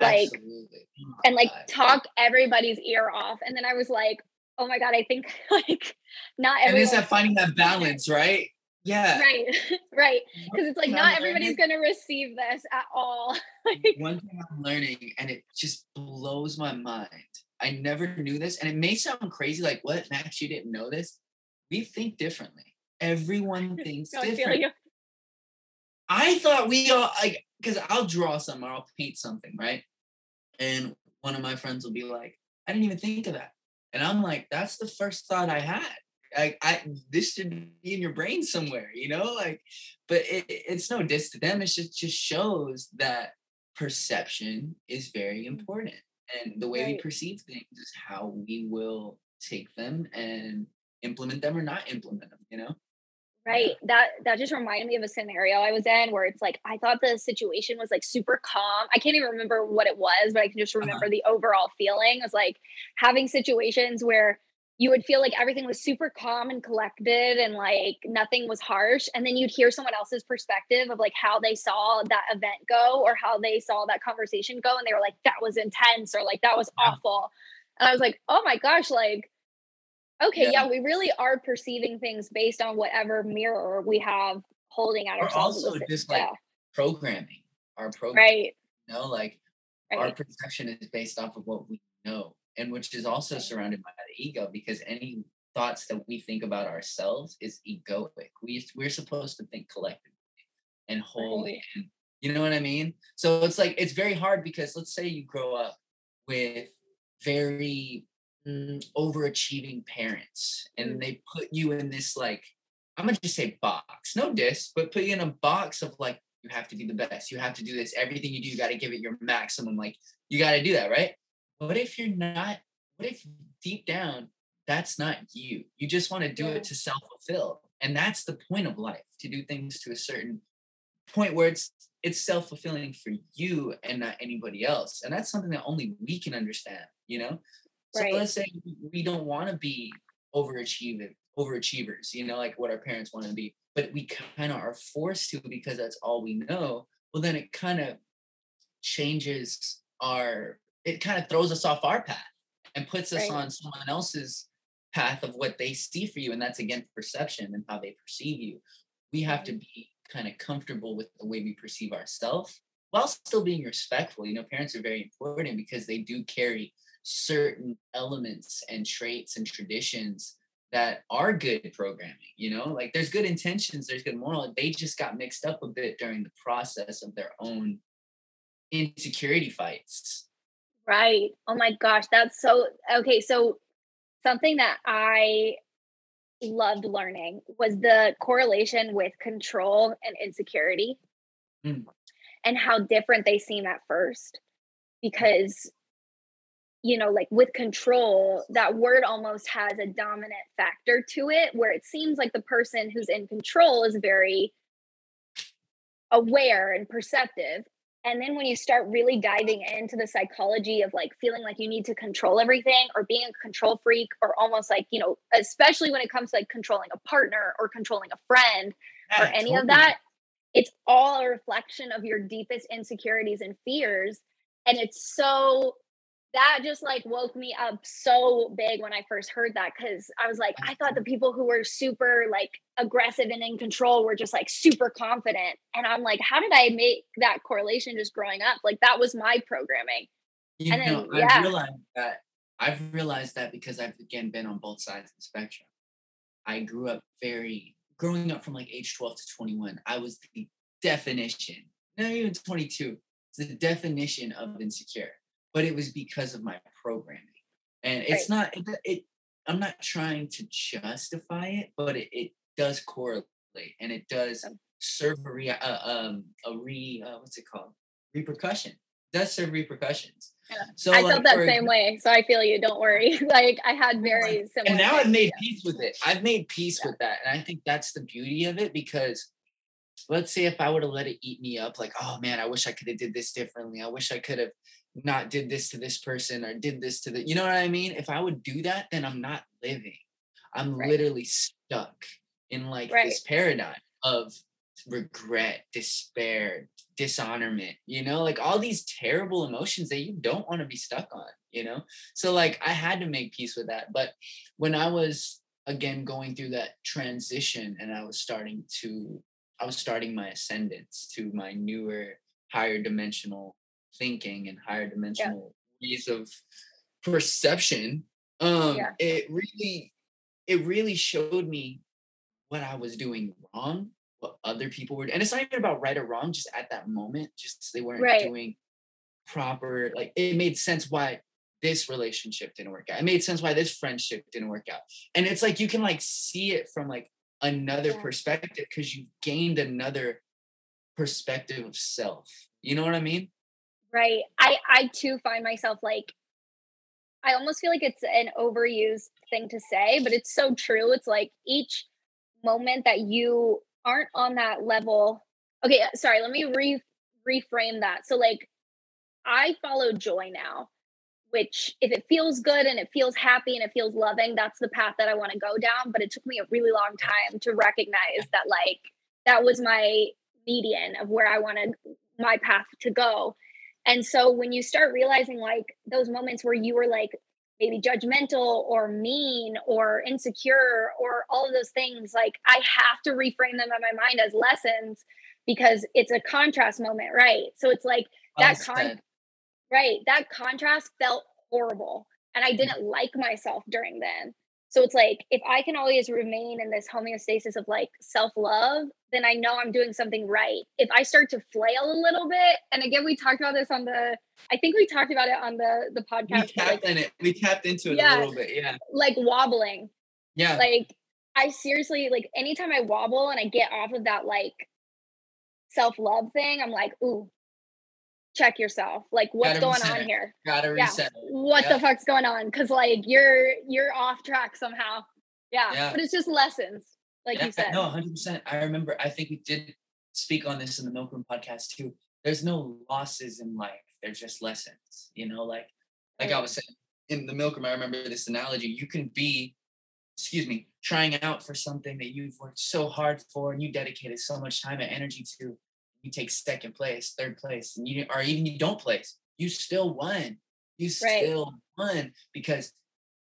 Speaker 1: like
Speaker 2: Absolutely. Oh
Speaker 1: and like talk everybody's ear off and then i was like oh my god i think like not
Speaker 2: And
Speaker 1: everyone
Speaker 2: it's that finding that balance, right? Yeah.
Speaker 1: right right because it's like not everybody's
Speaker 2: learning-
Speaker 1: gonna receive this at all like
Speaker 2: one thing I'm learning, and it just blows my mind. I never knew this, and it may sound crazy, like what, Max, you didn't know this? We think differently. Everyone thinks
Speaker 1: no,
Speaker 2: different. I thought we all like because I'll draw some or I'll paint something, right? And one of my friends will be like, I didn't even think of that. And I'm like, that's the first thought I had. Like I this should be in your brain somewhere, you know? Like, but it, it- it's no diss to them. It just just shows that perception is very mm. important. And the way we perceive things is how we will take them and implement them or not implement them, you know?
Speaker 1: Right. That that just reminded me of a scenario I was in where it's like I thought the situation was like super calm. I can't even remember what it was, but I can just uh-huh. remember the overall feeling. It was like having situations where you would feel like everything was super calm and collected and like nothing was harsh. And then you'd hear someone else's perspective of like how they saw that event go or how they saw that conversation go. And they were like, that was intense or like that was awful. And I was like, oh my gosh, like okay,
Speaker 2: Yeah.
Speaker 1: yeah. we really are perceiving things based on whatever mirror we have holding at
Speaker 2: Or
Speaker 1: ourselves.
Speaker 2: also just, like,
Speaker 1: yeah,
Speaker 2: Programming. Our program.
Speaker 1: right,
Speaker 2: You know, like our perception is based off of what we know and which is also surrounded by the ego because any thoughts that we think about ourselves is egoic we, we're supposed to think collectively and wholly
Speaker 1: Right.
Speaker 2: and you know what i mean so it's like it's very hard because let's say you grow up with very overachieving parents and
Speaker 1: Mm.
Speaker 2: they put you in this like i'm gonna just say box no diss but put you in a box of like you have to be the best you have to do this everything you do you got to give it your maximum like you got to do that right what if you're not what if deep down that's not you you just want to do
Speaker 1: Yeah.
Speaker 2: it to self-fulfill and that's the point of life to do things to a certain point where it's it's self-fulfilling for you and not anybody else and that's something that only we can understand you know so
Speaker 1: Right.
Speaker 2: let's say we don't want to be overachieving overachievers you know like what our parents want to be but we kind of are forced to because that's all we know well then it kind of changes our it kind of throws us off our path and puts us
Speaker 1: Right.
Speaker 2: on someone else's path of what they see for you and that's again perception and how they perceive you we have to mm-hmm. be kind of comfortable with the way we perceive ourselves while still being respectful you know parents are very important because they do carry certain elements and traits and traditions that are good programming you know like there's good intentions there's good moral they just got mixed up a bit during the process of their own insecurity fights
Speaker 1: Right. Oh my gosh, that's so okay. So something that I loved learning was the correlation with control and insecurity
Speaker 2: Mm.
Speaker 1: and how different they seem at first because you know like with control that word almost has a dominant factor to it where it seems like the person who's in control is very aware and perceptive. And then when you start really diving into the psychology of like feeling like you need to control everything or being a control freak or almost like you know especially when it comes to like controlling a partner or controlling a friend or
Speaker 2: Yeah,
Speaker 1: any of that it's all a reflection of your deepest insecurities and fears. And it's so that just like woke me up so big when i first heard that because i was like i thought the people who were super like aggressive and in control were just like super confident and i'm like how did i make that correlation just growing up like that was my programming
Speaker 2: You
Speaker 1: And then,
Speaker 2: know,
Speaker 1: yeah.
Speaker 2: I've realized that I've realized that because I've again been on both sides of the spectrum. I grew up very growing up from like age 12 to 21. I was the definition, not even 22, it's the definition of insecure. But it was because of my programming. And it's not it, it I'm not trying to justify it, but it, it does correlate and it does serve a re, uh, um a re uh, what's it called repercussion It does serve repercussions
Speaker 1: Yeah.
Speaker 2: so
Speaker 1: i
Speaker 2: like,
Speaker 1: felt that same way so i feel you don't worry like i had very similar
Speaker 2: and now I've made peace with it. I've made peace with that. And I think that's the beauty of it because let's say if I were to let it eat me up, like, oh man, I wish I could have did this differently. I wish I could have not did this to this person or did this to the you know what I mean? If I would do that, then I'm not living. I'm
Speaker 1: Right.
Speaker 2: literally stuck in like
Speaker 1: Right.
Speaker 2: this paradigm of regret, despair, dishonorment, you know, like all these terrible emotions that you don't want to be stuck on, you know? So like I had to make peace with that. But when I was again going through that transition and I was starting to I was starting my ascendance to my newer higher dimensional thinking and higher dimensional ways of perception um
Speaker 1: Yeah.
Speaker 2: it really it really showed me what I was doing wrong what other people were and it's not even about right or wrong just at that moment just they weren't
Speaker 1: Right.
Speaker 2: doing proper like it made sense why this relationship didn't work out it made sense why this friendship didn't work out and it's like you can like see it from like another
Speaker 1: Yeah.
Speaker 2: perspective because you've gained another perspective of self you know what i mean
Speaker 1: Right. I I too find myself like I almost feel like it's an overused thing to say, but it's so true. It's like each moment that you aren't on that level. Okay, uh, sorry, let me re reframe that. So like I follow joy now, which if it feels good and it feels happy and it feels loving, that's the path that I want to go down, but it took me a really long time to recognize that like that was my median of where I wanted my path to go. And so when you start realizing like those moments where you were like maybe judgmental or mean or insecure or all of those things, like I have to reframe them in my mind as lessons because it's a contrast moment, right? So it's like that con- right, that contrast felt horrible and I didn't like myself during then. So it's like if I can always remain in this homeostasis of like self-love, then I know I'm doing something right. If I start to flail a little bit, and again we talked about this on the I think we talked about it on the the
Speaker 2: we
Speaker 1: podcast, like
Speaker 2: tapped in it we tapped into it
Speaker 1: Yeah.
Speaker 2: a little bit yeah
Speaker 1: like wobbling.
Speaker 2: yeah
Speaker 1: Like I seriously like anytime I wobble and I get off of that like self-love thing, I'm like, ooh, check yourself. Like what's going on
Speaker 2: it.
Speaker 1: here?
Speaker 2: gotta
Speaker 1: yeah.
Speaker 2: reset it.
Speaker 1: What
Speaker 2: Yeah.
Speaker 1: the fuck's going on? Cause like you're you're off track somehow. Yeah.
Speaker 2: Yeah.
Speaker 1: But it's just lessons, like
Speaker 2: Yeah,
Speaker 1: you said.
Speaker 2: No, 100%. I remember, I think we did speak on this in the Milk Room podcast too. There's no losses in life, there's just lessons, you know, like, like I was saying in the Milk Room, I remember this analogy. You can be, excuse me, trying out for something that you've worked so hard for and you dedicated so much time and energy to. You take second place, third place, and you, or even you don't place, you still won. You
Speaker 1: Right.
Speaker 2: still won because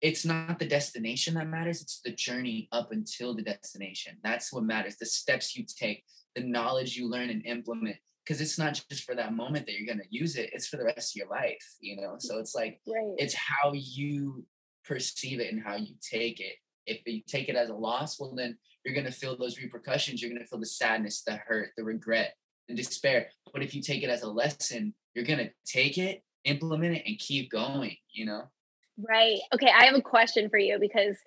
Speaker 2: it's not the destination that matters it's the journey up until the destination that's what matters the steps you take the knowledge you learn and implement because it's not just for that moment that you're going to use it it's for the rest of your life you know so it's like
Speaker 1: right.
Speaker 2: it's how you perceive it and how you take it if you take it as a loss well then you're going to feel those repercussions you're going to feel the sadness the hurt the regret despair but if you take it as a lesson you're going to take it implement it and keep going, you know?
Speaker 1: Right. Okay. I have a question for you because,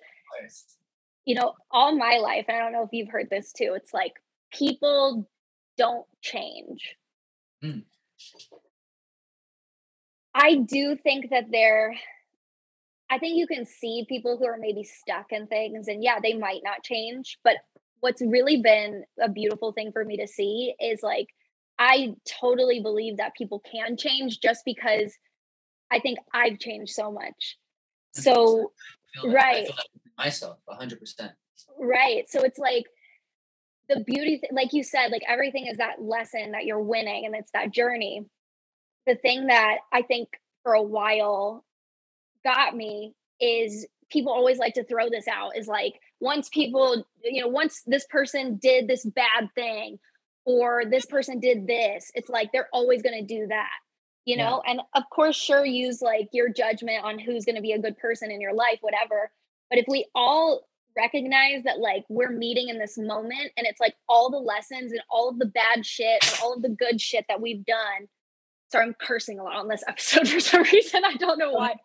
Speaker 1: you know, all my life, and I don't know if you've heard this too, it's like people don't change.
Speaker 2: Mm.
Speaker 1: I do think that they're, I think you can see people who are maybe stuck in things and yeah, they might not change. But what's really been a beautiful thing for me to see is like, I totally believe that people can change just because I think I've changed so much. So, right.
Speaker 2: myself, 100%.
Speaker 1: Right. So it's like the beauty, th- like you said, like everything is that lesson that you're winning and it's that journey. The thing that I think for a while got me is people always like to throw this out is like once people you know once this person did this bad thing or this person did this it's like they're always going to do that you know? Yeah. and of course sure use like your judgment on who's going to be a good person in your life whatever. But if we all recognize that like we're meeting in this moment and it's like all the lessons and all of the bad shit and all of the good shit that we've done sorry i'm cursing a lot on this episode for some reason i don't know oh, why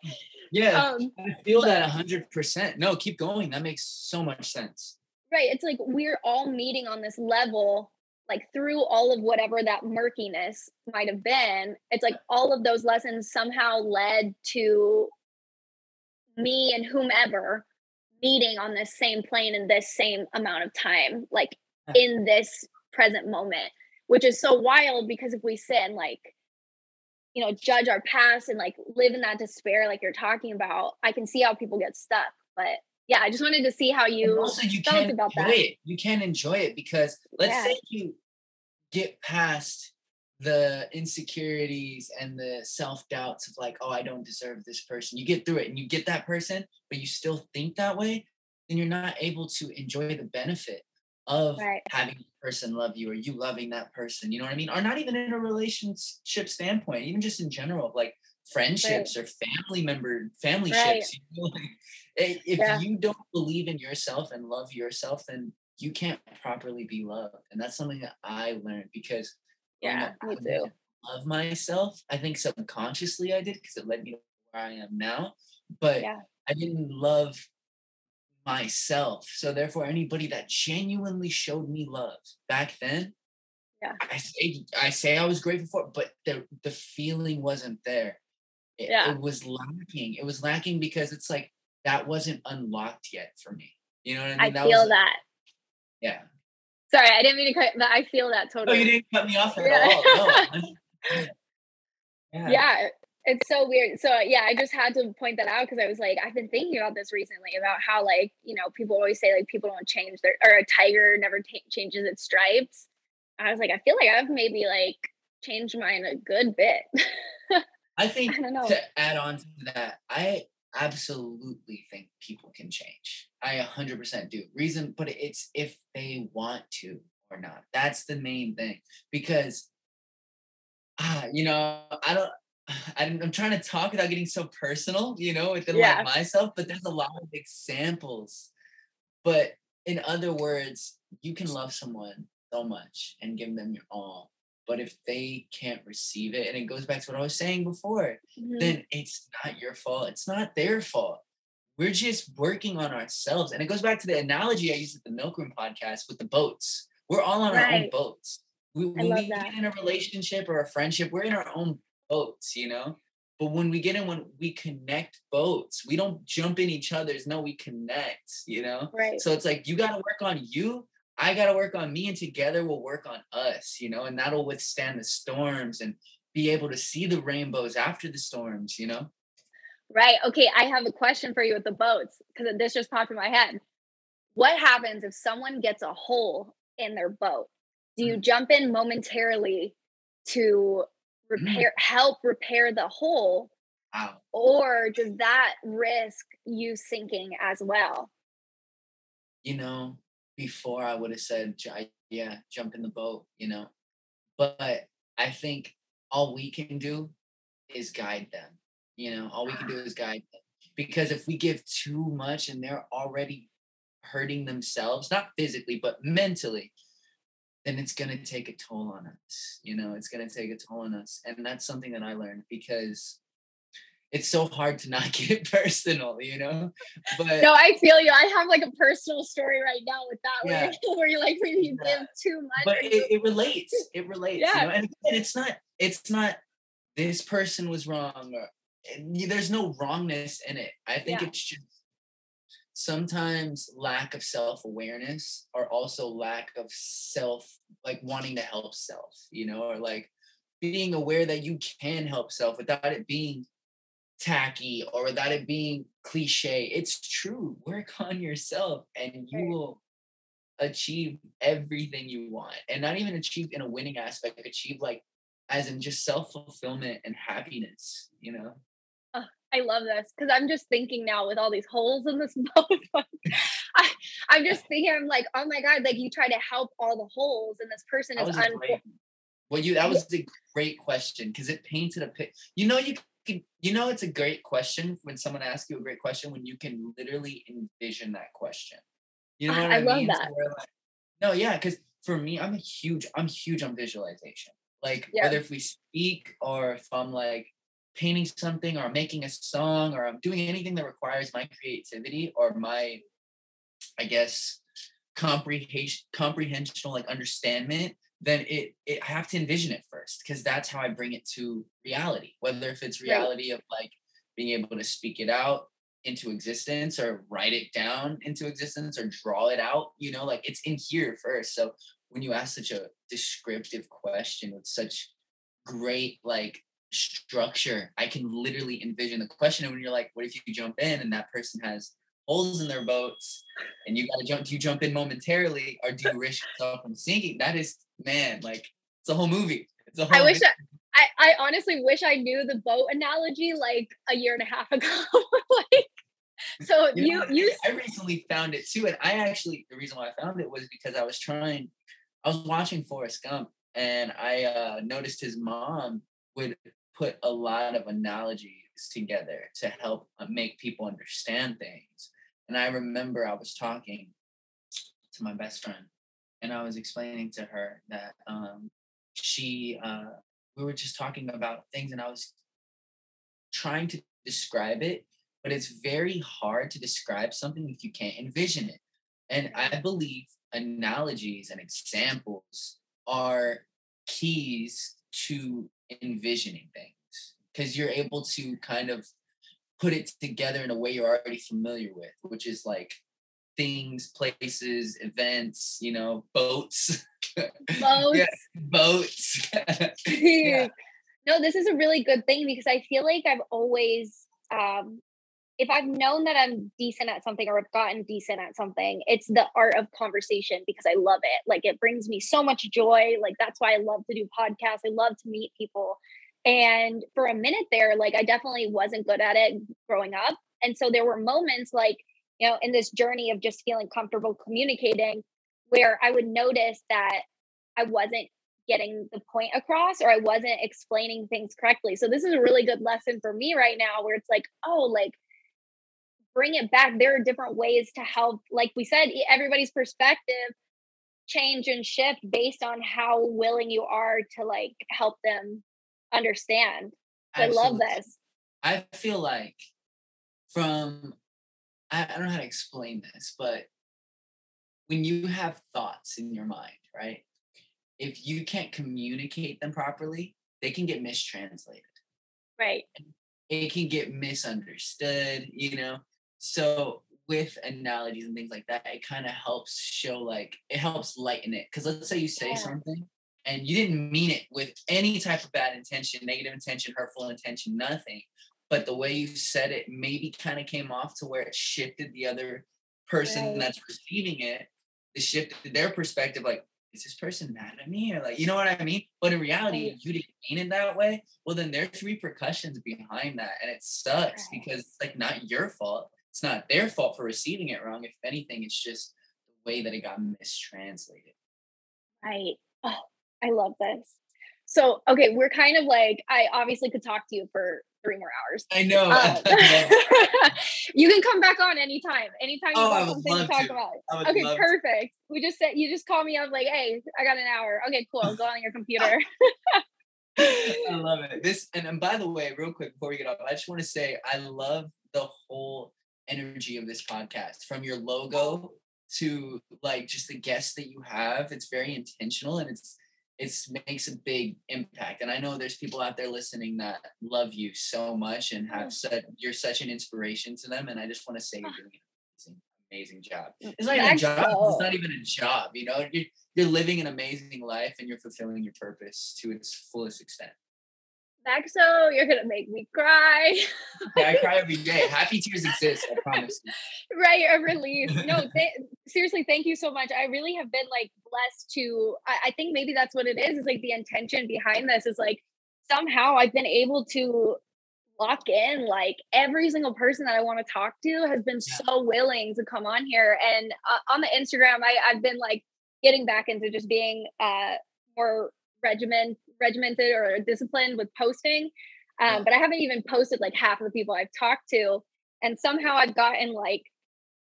Speaker 2: yeah um, i feel but, that 100% no keep going. That makes so much sense.
Speaker 1: Right it's like we're all meeting on this level like through all of whatever that murkiness might have been. It's like all of those lessons somehow led to me and whomever meeting on this same plane in this same amount of time like in this present moment which is so wild because if we sit and like you know judge our past and like live in that despair like you're talking about i can see how people get stuck but yeah, I just wanted to see how you, also you felt
Speaker 2: can't
Speaker 1: about
Speaker 2: enjoy
Speaker 1: that.
Speaker 2: It. You can't enjoy it because let's yeah. say you get past the insecurities and the self doubts of like, oh, I don't deserve this person. You get through it and you get that person, but you still think that way, then you're not able to enjoy the benefit of right. having a person love you or you loving that person. You know what I mean? Or not even in a relationship standpoint, even just in general, like friendships right. or family member family right. ships. You know? Eh, if yeah. you don't believe in yourself and love yourself, then you can't properly be loved. And that's something that I learned because
Speaker 1: yeah, me too.
Speaker 2: Love myself. I think subconsciously I did because it led me to where I am now. But yeah. I didn't love myself. So therefore, anybody that genuinely showed me love back then,
Speaker 1: yeah,
Speaker 2: I say I say I was grateful for it, but the the feeling wasn't there. It, yeah. it was lacking. It was lacking because it's like that wasn't unlocked yet for me. You know what I mean?
Speaker 1: I
Speaker 2: that
Speaker 1: feel
Speaker 2: was,
Speaker 1: that.
Speaker 2: Yeah.
Speaker 1: Sorry, I didn't mean to cut, but I feel that totally.
Speaker 2: No, you didn't cut me off at yeah. all. No.
Speaker 1: yeah. yeah, it's so weird. So yeah, I just had to point that out because I was like, I've been thinking about this recently about how like you know people always say like people don't change their or a tiger never t- changes its stripes. I was like, I feel like I've maybe like changed mine a good bit.
Speaker 2: I think I to add on to that, I absolutely think people can change. I 100% do. Reason, but it's if they want to or not. That's the main thing because, ah, you know, I don't. I'm, trying to talk without getting so personal, you know, within yeah. like myself, but there's a lot of examples. But in other words, you can love someone so much and give them your all but if they can't receive it, and it goes back to what I was saying before, mm-hmm. then it's not your fault. It's not their fault. We're just working on ourselves. And it goes back to the analogy I used at the Milkroom podcast with the boats. We're all on right. our own boats. We, when we that. get in a relationship or a friendship, we're in our own boats, you know? But when we get in, when we connect boats, we don't jump in each other's. No, we connect, you know?
Speaker 1: Right.
Speaker 2: So it's like you got to work on you I got to work on me and together we'll work on us, you know, and that'll withstand the storms and be able to see the rainbows after the storms, you know?
Speaker 1: Right. Okay. I have a question for you with the boats because this just popped in my head. What happens if someone gets a hole in their boat? Do you mm. jump in momentarily to repair, mm. help repair the hole?
Speaker 2: Wow.
Speaker 1: Or does that risk you sinking as well?
Speaker 2: You know, before I would have said, yeah, jump in the boat, you know. But I think all we can do is guide them. You know, all we can do is guide them. Because if we give too much and they're already hurting themselves, not physically, but mentally, then it's going to take a toll on us. You know, it's going to take a toll on us. And that's something that I learned because it's so hard to not get personal, you know. But
Speaker 1: no, I feel you. I have like a personal story right now with that
Speaker 2: Yeah.
Speaker 1: where, where you're like maybe you
Speaker 2: Yeah.
Speaker 1: give too much.
Speaker 2: but it, it relates. It relates.
Speaker 1: Yeah.
Speaker 2: You know? and, and it's not. It's not. This person was wrong. Or, and there's no wrongness in it. I think
Speaker 1: Yeah.
Speaker 2: it's just sometimes lack of self awareness or also lack of self, like wanting to help self. You know, or like being aware that you can help self without it being tacky or without it being cliche. It's true. Work on yourself and you will achieve everything you want. And not even achieve in a winning aspect, achieve like as in just self-fulfillment and happiness, you know?
Speaker 1: I love this because I'm just thinking now with all these holes in this boat. like, I, I'm just thinking, I'm like, oh my God, like you try to help all the holes and this person
Speaker 2: That
Speaker 1: is un-
Speaker 2: great well you that was a great question because it painted a picture. You know you can you know it's a great question when someone asks you a great question when you can literally envision that question. You know what
Speaker 1: I
Speaker 2: I,
Speaker 1: love
Speaker 2: mean? So
Speaker 1: that.
Speaker 2: we're like- no, yeah, because for me, I'm a huge, I'm huge on visualization. Like
Speaker 1: Yeah.
Speaker 2: whether if we speak or if I'm like painting something or making a song or I'm doing anything that requires my creativity or my, I guess, comprehension, comprehensional like understanding, then it, it I have to envision it first because that's how I bring it to reality. Whether if it's reality of like being able to speak it out into existence or write it down into existence or draw it out, you know, like it's in here first. So when you ask such a descriptive question with such great like structure, I can literally envision the question. And when you're like, what if you jump in and that person has holes in their boats and you gotta jump, do you jump in momentarily or do you risk yourself from sinking? That is man, like it's a whole movie. It's a whole
Speaker 1: I wish. I, I, I honestly wish I knew the boat analogy like a year and a half ago. like, so
Speaker 2: You
Speaker 1: you, you,
Speaker 2: I recently found it too, and I actually the reason why I found it was because I was trying, I was watching Forrest Gump, and I uh, noticed his mom would put a lot of analogies together to help uh, make people understand things. And I remember I was talking to my best friend, and I was explaining to her that um, she, uh, we were just talking about things, and I was trying to describe it but it's very hard to describe something if you can't envision it. And I believe analogies and examples are keys to envisioning things because you're able to kind of put it together in a way you're already familiar with, which is like things, places, events, you know, boats.
Speaker 1: boats.
Speaker 2: Yeah, boats.
Speaker 1: Yeah. No, this is a really good thing because I feel like I've always, um, if I've known that I'm decent at something or I've gotten decent at something, it's the art of conversation because I love it. Like it brings me so much joy. Like that's why I love to do podcasts. I love to meet people. And for a minute there, like I definitely wasn't good at it growing up. And so there were moments like, you know, in this journey of just feeling comfortable communicating where I would notice that I wasn't getting the point across or I wasn't explaining things correctly. So this is a really good lesson for me right now where it's like, oh, like bring it back. There are different ways to help. Like we said, everybody's perspective change and shift based on how willing you are to like help them understand. I love this.
Speaker 2: I feel like from I, I don't know how to explain this, but when you have thoughts in your mind, right? If you can't communicate them properly, they can get mistranslated.
Speaker 1: Right.
Speaker 2: It can get misunderstood, you know. So with analogies and things like that, it kind of helps show like it helps lighten it. Because let's say you say
Speaker 1: Yeah.
Speaker 2: something and you didn't mean it with any type of bad intention, negative intention, hurtful intention, nothing. But the way you said it maybe kind of came off to where it shifted the other person
Speaker 1: Right.
Speaker 2: that's receiving it. It shifted their perspective, like, is this person mad at me? Or like, you know what I mean? But in reality,
Speaker 1: Right.
Speaker 2: you didn't mean it that way. Well, then there's repercussions behind that. And it sucks
Speaker 1: Right.
Speaker 2: because it's like not your fault. It's not their fault for receiving it wrong. If anything, it's just the way that it got mistranslated.
Speaker 1: Right. Oh, I love this. So, okay, we're kind of like, I obviously could talk to you for three more hours.
Speaker 2: I know.
Speaker 1: Um, you can come back on anytime. Anytime you
Speaker 2: Oh, I
Speaker 1: something to talk
Speaker 2: to.
Speaker 1: about.
Speaker 2: I
Speaker 1: Okay,
Speaker 2: love to.
Speaker 1: perfect. We just said you just call me up like, hey, I got an hour. Okay, cool. Go on your computer.
Speaker 2: I love it. This and, and by the way, real quick before we get off, I just want to say I love the whole energy of this podcast from your logo to like just the guests that you have. It's very intentional and it's it's makes a big impact. And I know there's people out there listening that love you so much and have said you're such an inspiration to them. And I just want to say you're ah. doing an amazing, amazing job. Mm, it's not even a job. It's not even a job. You know, you're you're living an amazing life and you're fulfilling your purpose to its fullest extent.
Speaker 1: Maxso, you're gonna make me cry.
Speaker 2: yeah, I cry every day. Happy tears exist, I promise. You.
Speaker 1: Right, a release. No, th- seriously, thank you so much. I really have been like blessed to. I-, I think maybe that's what it is. Is like the intention behind this is like somehow I've been able to lock in like every single person that I want to talk to has been yeah. so willing to come on here. And uh, on the Instagram, I I've been like getting back into just being uh more regiment regimented or disciplined with posting. Um, but I haven't even posted like half of the people I've talked to. And somehow I've gotten like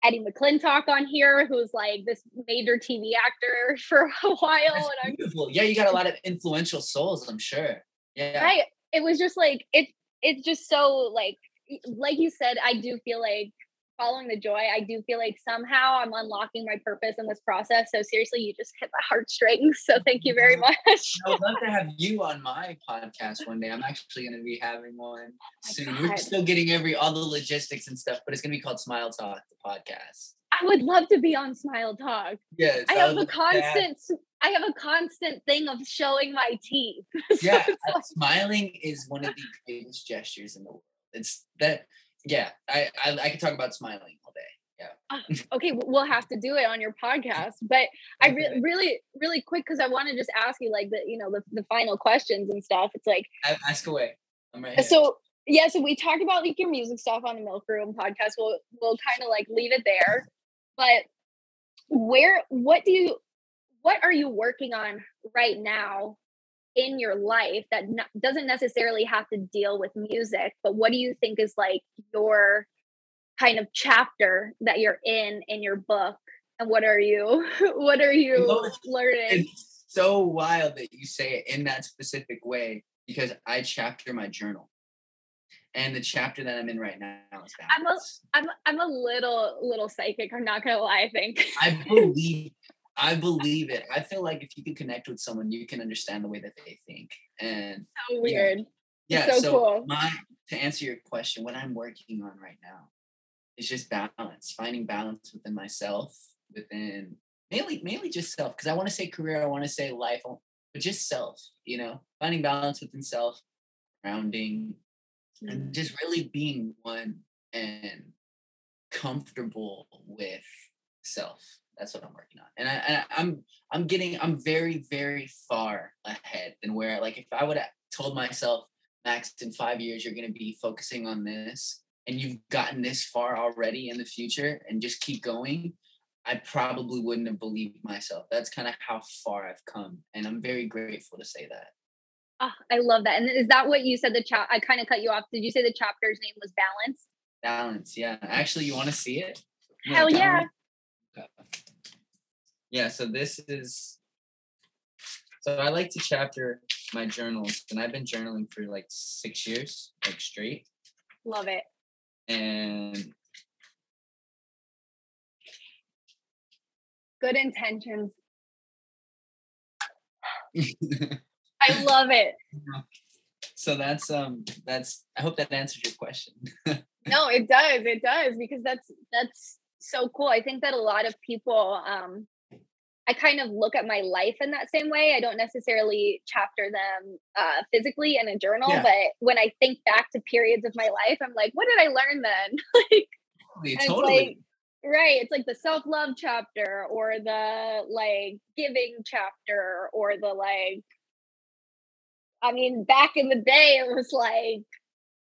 Speaker 1: Eddie McClintock on here, who's like this major TV actor for a while.
Speaker 2: Beautiful. Yeah, you got a lot of influential souls, I'm sure. Yeah.
Speaker 1: Right. It was just like it it's just so like like you said, I do feel like following the joy, I do feel like somehow I'm unlocking my purpose in this process. So seriously, you just hit my heartstrings. So thank you very mm-hmm. much.
Speaker 2: I would love to have you on my podcast one day. I'm actually going to be having one oh soon. God. We're still getting every all the logistics and stuff, but it's going to be called Smile Talk, the podcast.
Speaker 1: I would love to be on Smile Talk.
Speaker 2: Yes,
Speaker 1: I have a constant. That. I have a constant thing of showing my teeth.
Speaker 2: so yeah, like, smiling is one of the greatest gestures in the world. It's that yeah, I, I I could talk about smiling all day. Yeah.
Speaker 1: Uh, okay, we'll have to do it on your podcast. But I re- really, really quick because I want to just ask you like the you know the, the final questions and stuff. It's like
Speaker 2: ask away. I'm
Speaker 1: right. Here. So yeah, so we talked about like your music stuff on the Milk Room podcast. We'll we'll kind of like leave it there. But where what do you what are you working on right now in your life that doesn't necessarily have to deal with music but what do you think is like your kind of chapter that you're in in your book? And what are you what are you, learning?
Speaker 2: it's so wild that you say it in that specific way because i chapter my journal. And the chapter that i'm in right now is
Speaker 1: balance. I'm a, I'm, I'm a little little psychic i'm not gonna lie i think.
Speaker 2: I believe I believe it. I feel like if you can connect with someone, you can understand the way that they think. And
Speaker 1: so weird.
Speaker 2: Yeah. yeah so, so cool. my to answer your question, what I'm working on right now is just balance, finding balance within myself, within mainly mainly just self. Because I want to say career, I want to say life, but just self. You know, finding balance within self, grounding, mm-hmm. and just really being one and comfortable with self that's what I'm working on. And, I, and I'm I'm getting I'm very very far ahead than where like if I would have told myself Max in five years you're going to be focusing on this and you've gotten this far already in the future and just keep going I probably wouldn't have believed myself. That's kind of how far I've come, and I'm very grateful to say that.
Speaker 1: Oh, I love that. And is that what you said? The chat. I kind of cut you off. Did you say the chapter's name was Balance?
Speaker 2: Balance. Yeah. Actually, you want to see it?
Speaker 1: Hell yeah.
Speaker 2: Yeah, so this is so I like to chapter my journals, and I've been journaling for like six years, like straight.
Speaker 1: Love it.
Speaker 2: And
Speaker 1: good intentions. I love it.
Speaker 2: So that's um that's I hope that answers your question.
Speaker 1: no, it does. It does because that's that's so cool. I think that a lot of people um I kind of look at my life in that same way. I don't necessarily chapter them uh, physically in a journal, yeah. but when I think back to periods of my life, I'm like, what did I learn then? like,
Speaker 2: totally. totally.
Speaker 1: Like, right. It's like the self love chapter or the like giving chapter or the like, I mean, back in the day, it was like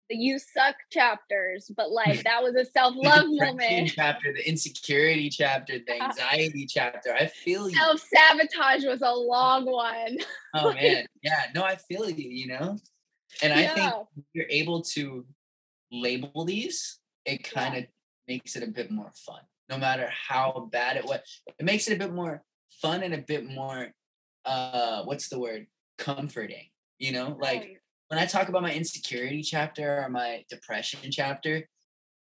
Speaker 1: the you suck chapters, but like that was a self love moment.
Speaker 2: Chapter, the insecurity chapter, the anxiety chapter. I feel
Speaker 1: you. Self sabotage was a long one.
Speaker 2: oh man, yeah, no, I feel you. You know, and I yeah. think you're able to label these. It kind of yeah. makes it a bit more fun, no matter how bad it was. It makes it a bit more fun and a bit more. uh What's the word? Comforting You know, like. When I talk about my insecurity chapter or my depression chapter,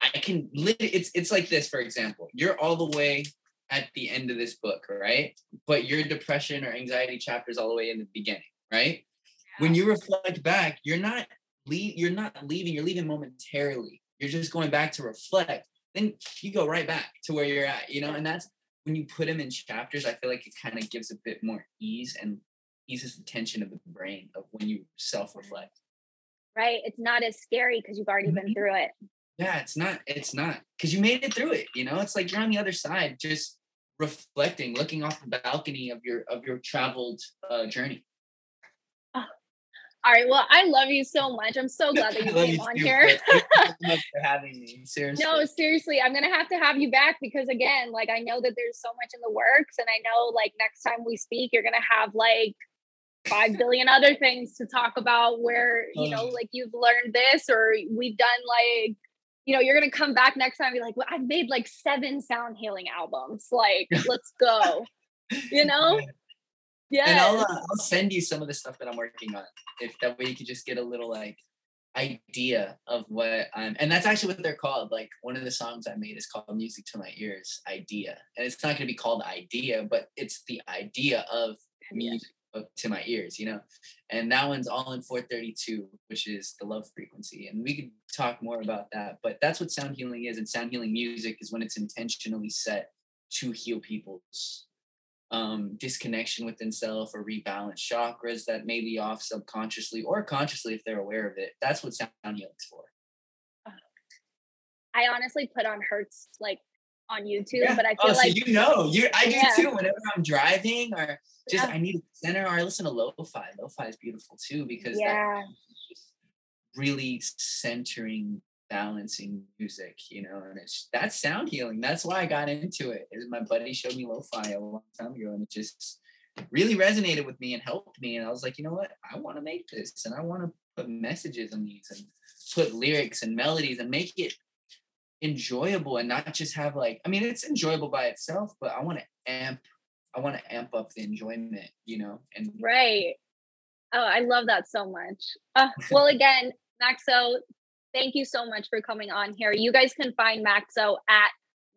Speaker 2: I can it's it's like this, for example. You're all the way at the end of this book, right? But your depression or anxiety chapter is all the way in the beginning, right? When you reflect back, you're not leave you're not leaving, you're leaving momentarily. You're just going back to reflect. Then you go right back to where you're at, you know, and that's when you put them in chapters, I feel like it kind of gives a bit more ease and eases the tension of the brain of when you self-reflect.
Speaker 1: right it's not as scary because you've already been
Speaker 2: Mhm.
Speaker 1: through it
Speaker 2: Yeah, it's not. It's not because you made it through it. You know, it's like you're on the other side, just reflecting, looking off the balcony of your of your traveled uh, journey.
Speaker 1: all right well i love you so much i'm so glad that you came
Speaker 2: you
Speaker 1: on
Speaker 2: too,
Speaker 1: here
Speaker 2: but Thank you so much for having me. Seriously.
Speaker 1: No, seriously, I'm gonna have to have you back because again, like I know that there's so much in the works, and I know like next time we speak, you're gonna have like five billion other things to talk about where you know,
Speaker 2: Oh.
Speaker 1: like you've learned this or we've done like you know, you're gonna come back next time and be like, well, I've made like seven sound healing albums. Like, let's go. You know?
Speaker 2: Yeah. And I'll uh, I'll send you some of the stuff that I'm working on. If that way you could just get a little like idea of what I'm and that's actually what they're called. Like one of the songs I made is called Music to My Ears, Idea. And it's not gonna be called idea, but it's the idea of music to my ears, you know. And that one's all in 432, which is the love frequency. And we could talk more about that, but that's what sound healing is. And sound healing music is when it's intentionally set to heal people's um, disconnection within self or rebalance chakras that may be off subconsciously or consciously if they're aware of it. That's what sound healing's for.
Speaker 1: I honestly put on Hertz like on YouTube,
Speaker 2: Yeah.
Speaker 1: but I feel
Speaker 2: oh,
Speaker 1: feel
Speaker 2: so you know, you I do
Speaker 1: Yeah.
Speaker 2: too. Whenever I'm driving or just
Speaker 1: Yeah.
Speaker 2: I need a center or I listen to lo-fi. Lo-fi is beautiful too because
Speaker 1: yeah.
Speaker 2: really centering balancing music you know and it's that's sound healing that's why i got into it is my buddy showed me lo-fi a long time ago and it just really resonated with me and helped me and i was like you know what i want to make this and i want to put messages in these and put lyrics and melodies and make it enjoyable and not just have like i mean it's enjoyable by itself but i want to amp i want to amp up the enjoyment you know and
Speaker 1: Right. Oh, I love that so much. Uh, well, again, Maxso, thank you so much for coming on here. You guys can find Maxso at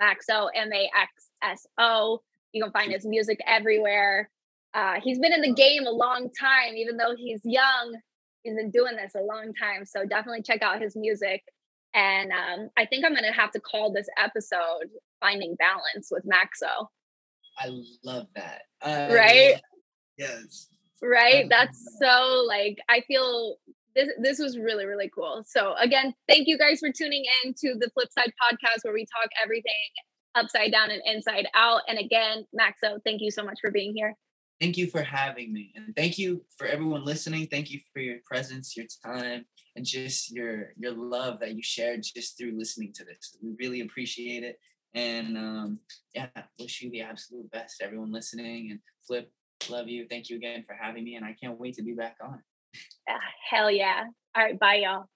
Speaker 1: Maxso, M A X S O. You can find his music everywhere. Uh, he's been in the game a long time, even though he's young. He's been doing this a long time. So definitely check out his music. And um, I think I'm going to have to call this episode Finding Balance with Maxso.
Speaker 2: i love that I
Speaker 1: Right?
Speaker 2: yes
Speaker 1: right that's so like i feel this this was really really cool so again thank you guys for tuning in to the Flypside podcast where we talk everything upside down and inside out and again maxso thank you so much for being here
Speaker 2: Thank you for having me. And thank you for everyone listening. Thank you for your presence, your time, and just your your love that you shared just through listening to this. We really appreciate it. And um, yeah, wish you the absolute best, everyone listening. And Flip, love you. Thank you again for having me. And I can't wait to be back on.
Speaker 1: Ah, hell yeah all right bye y'all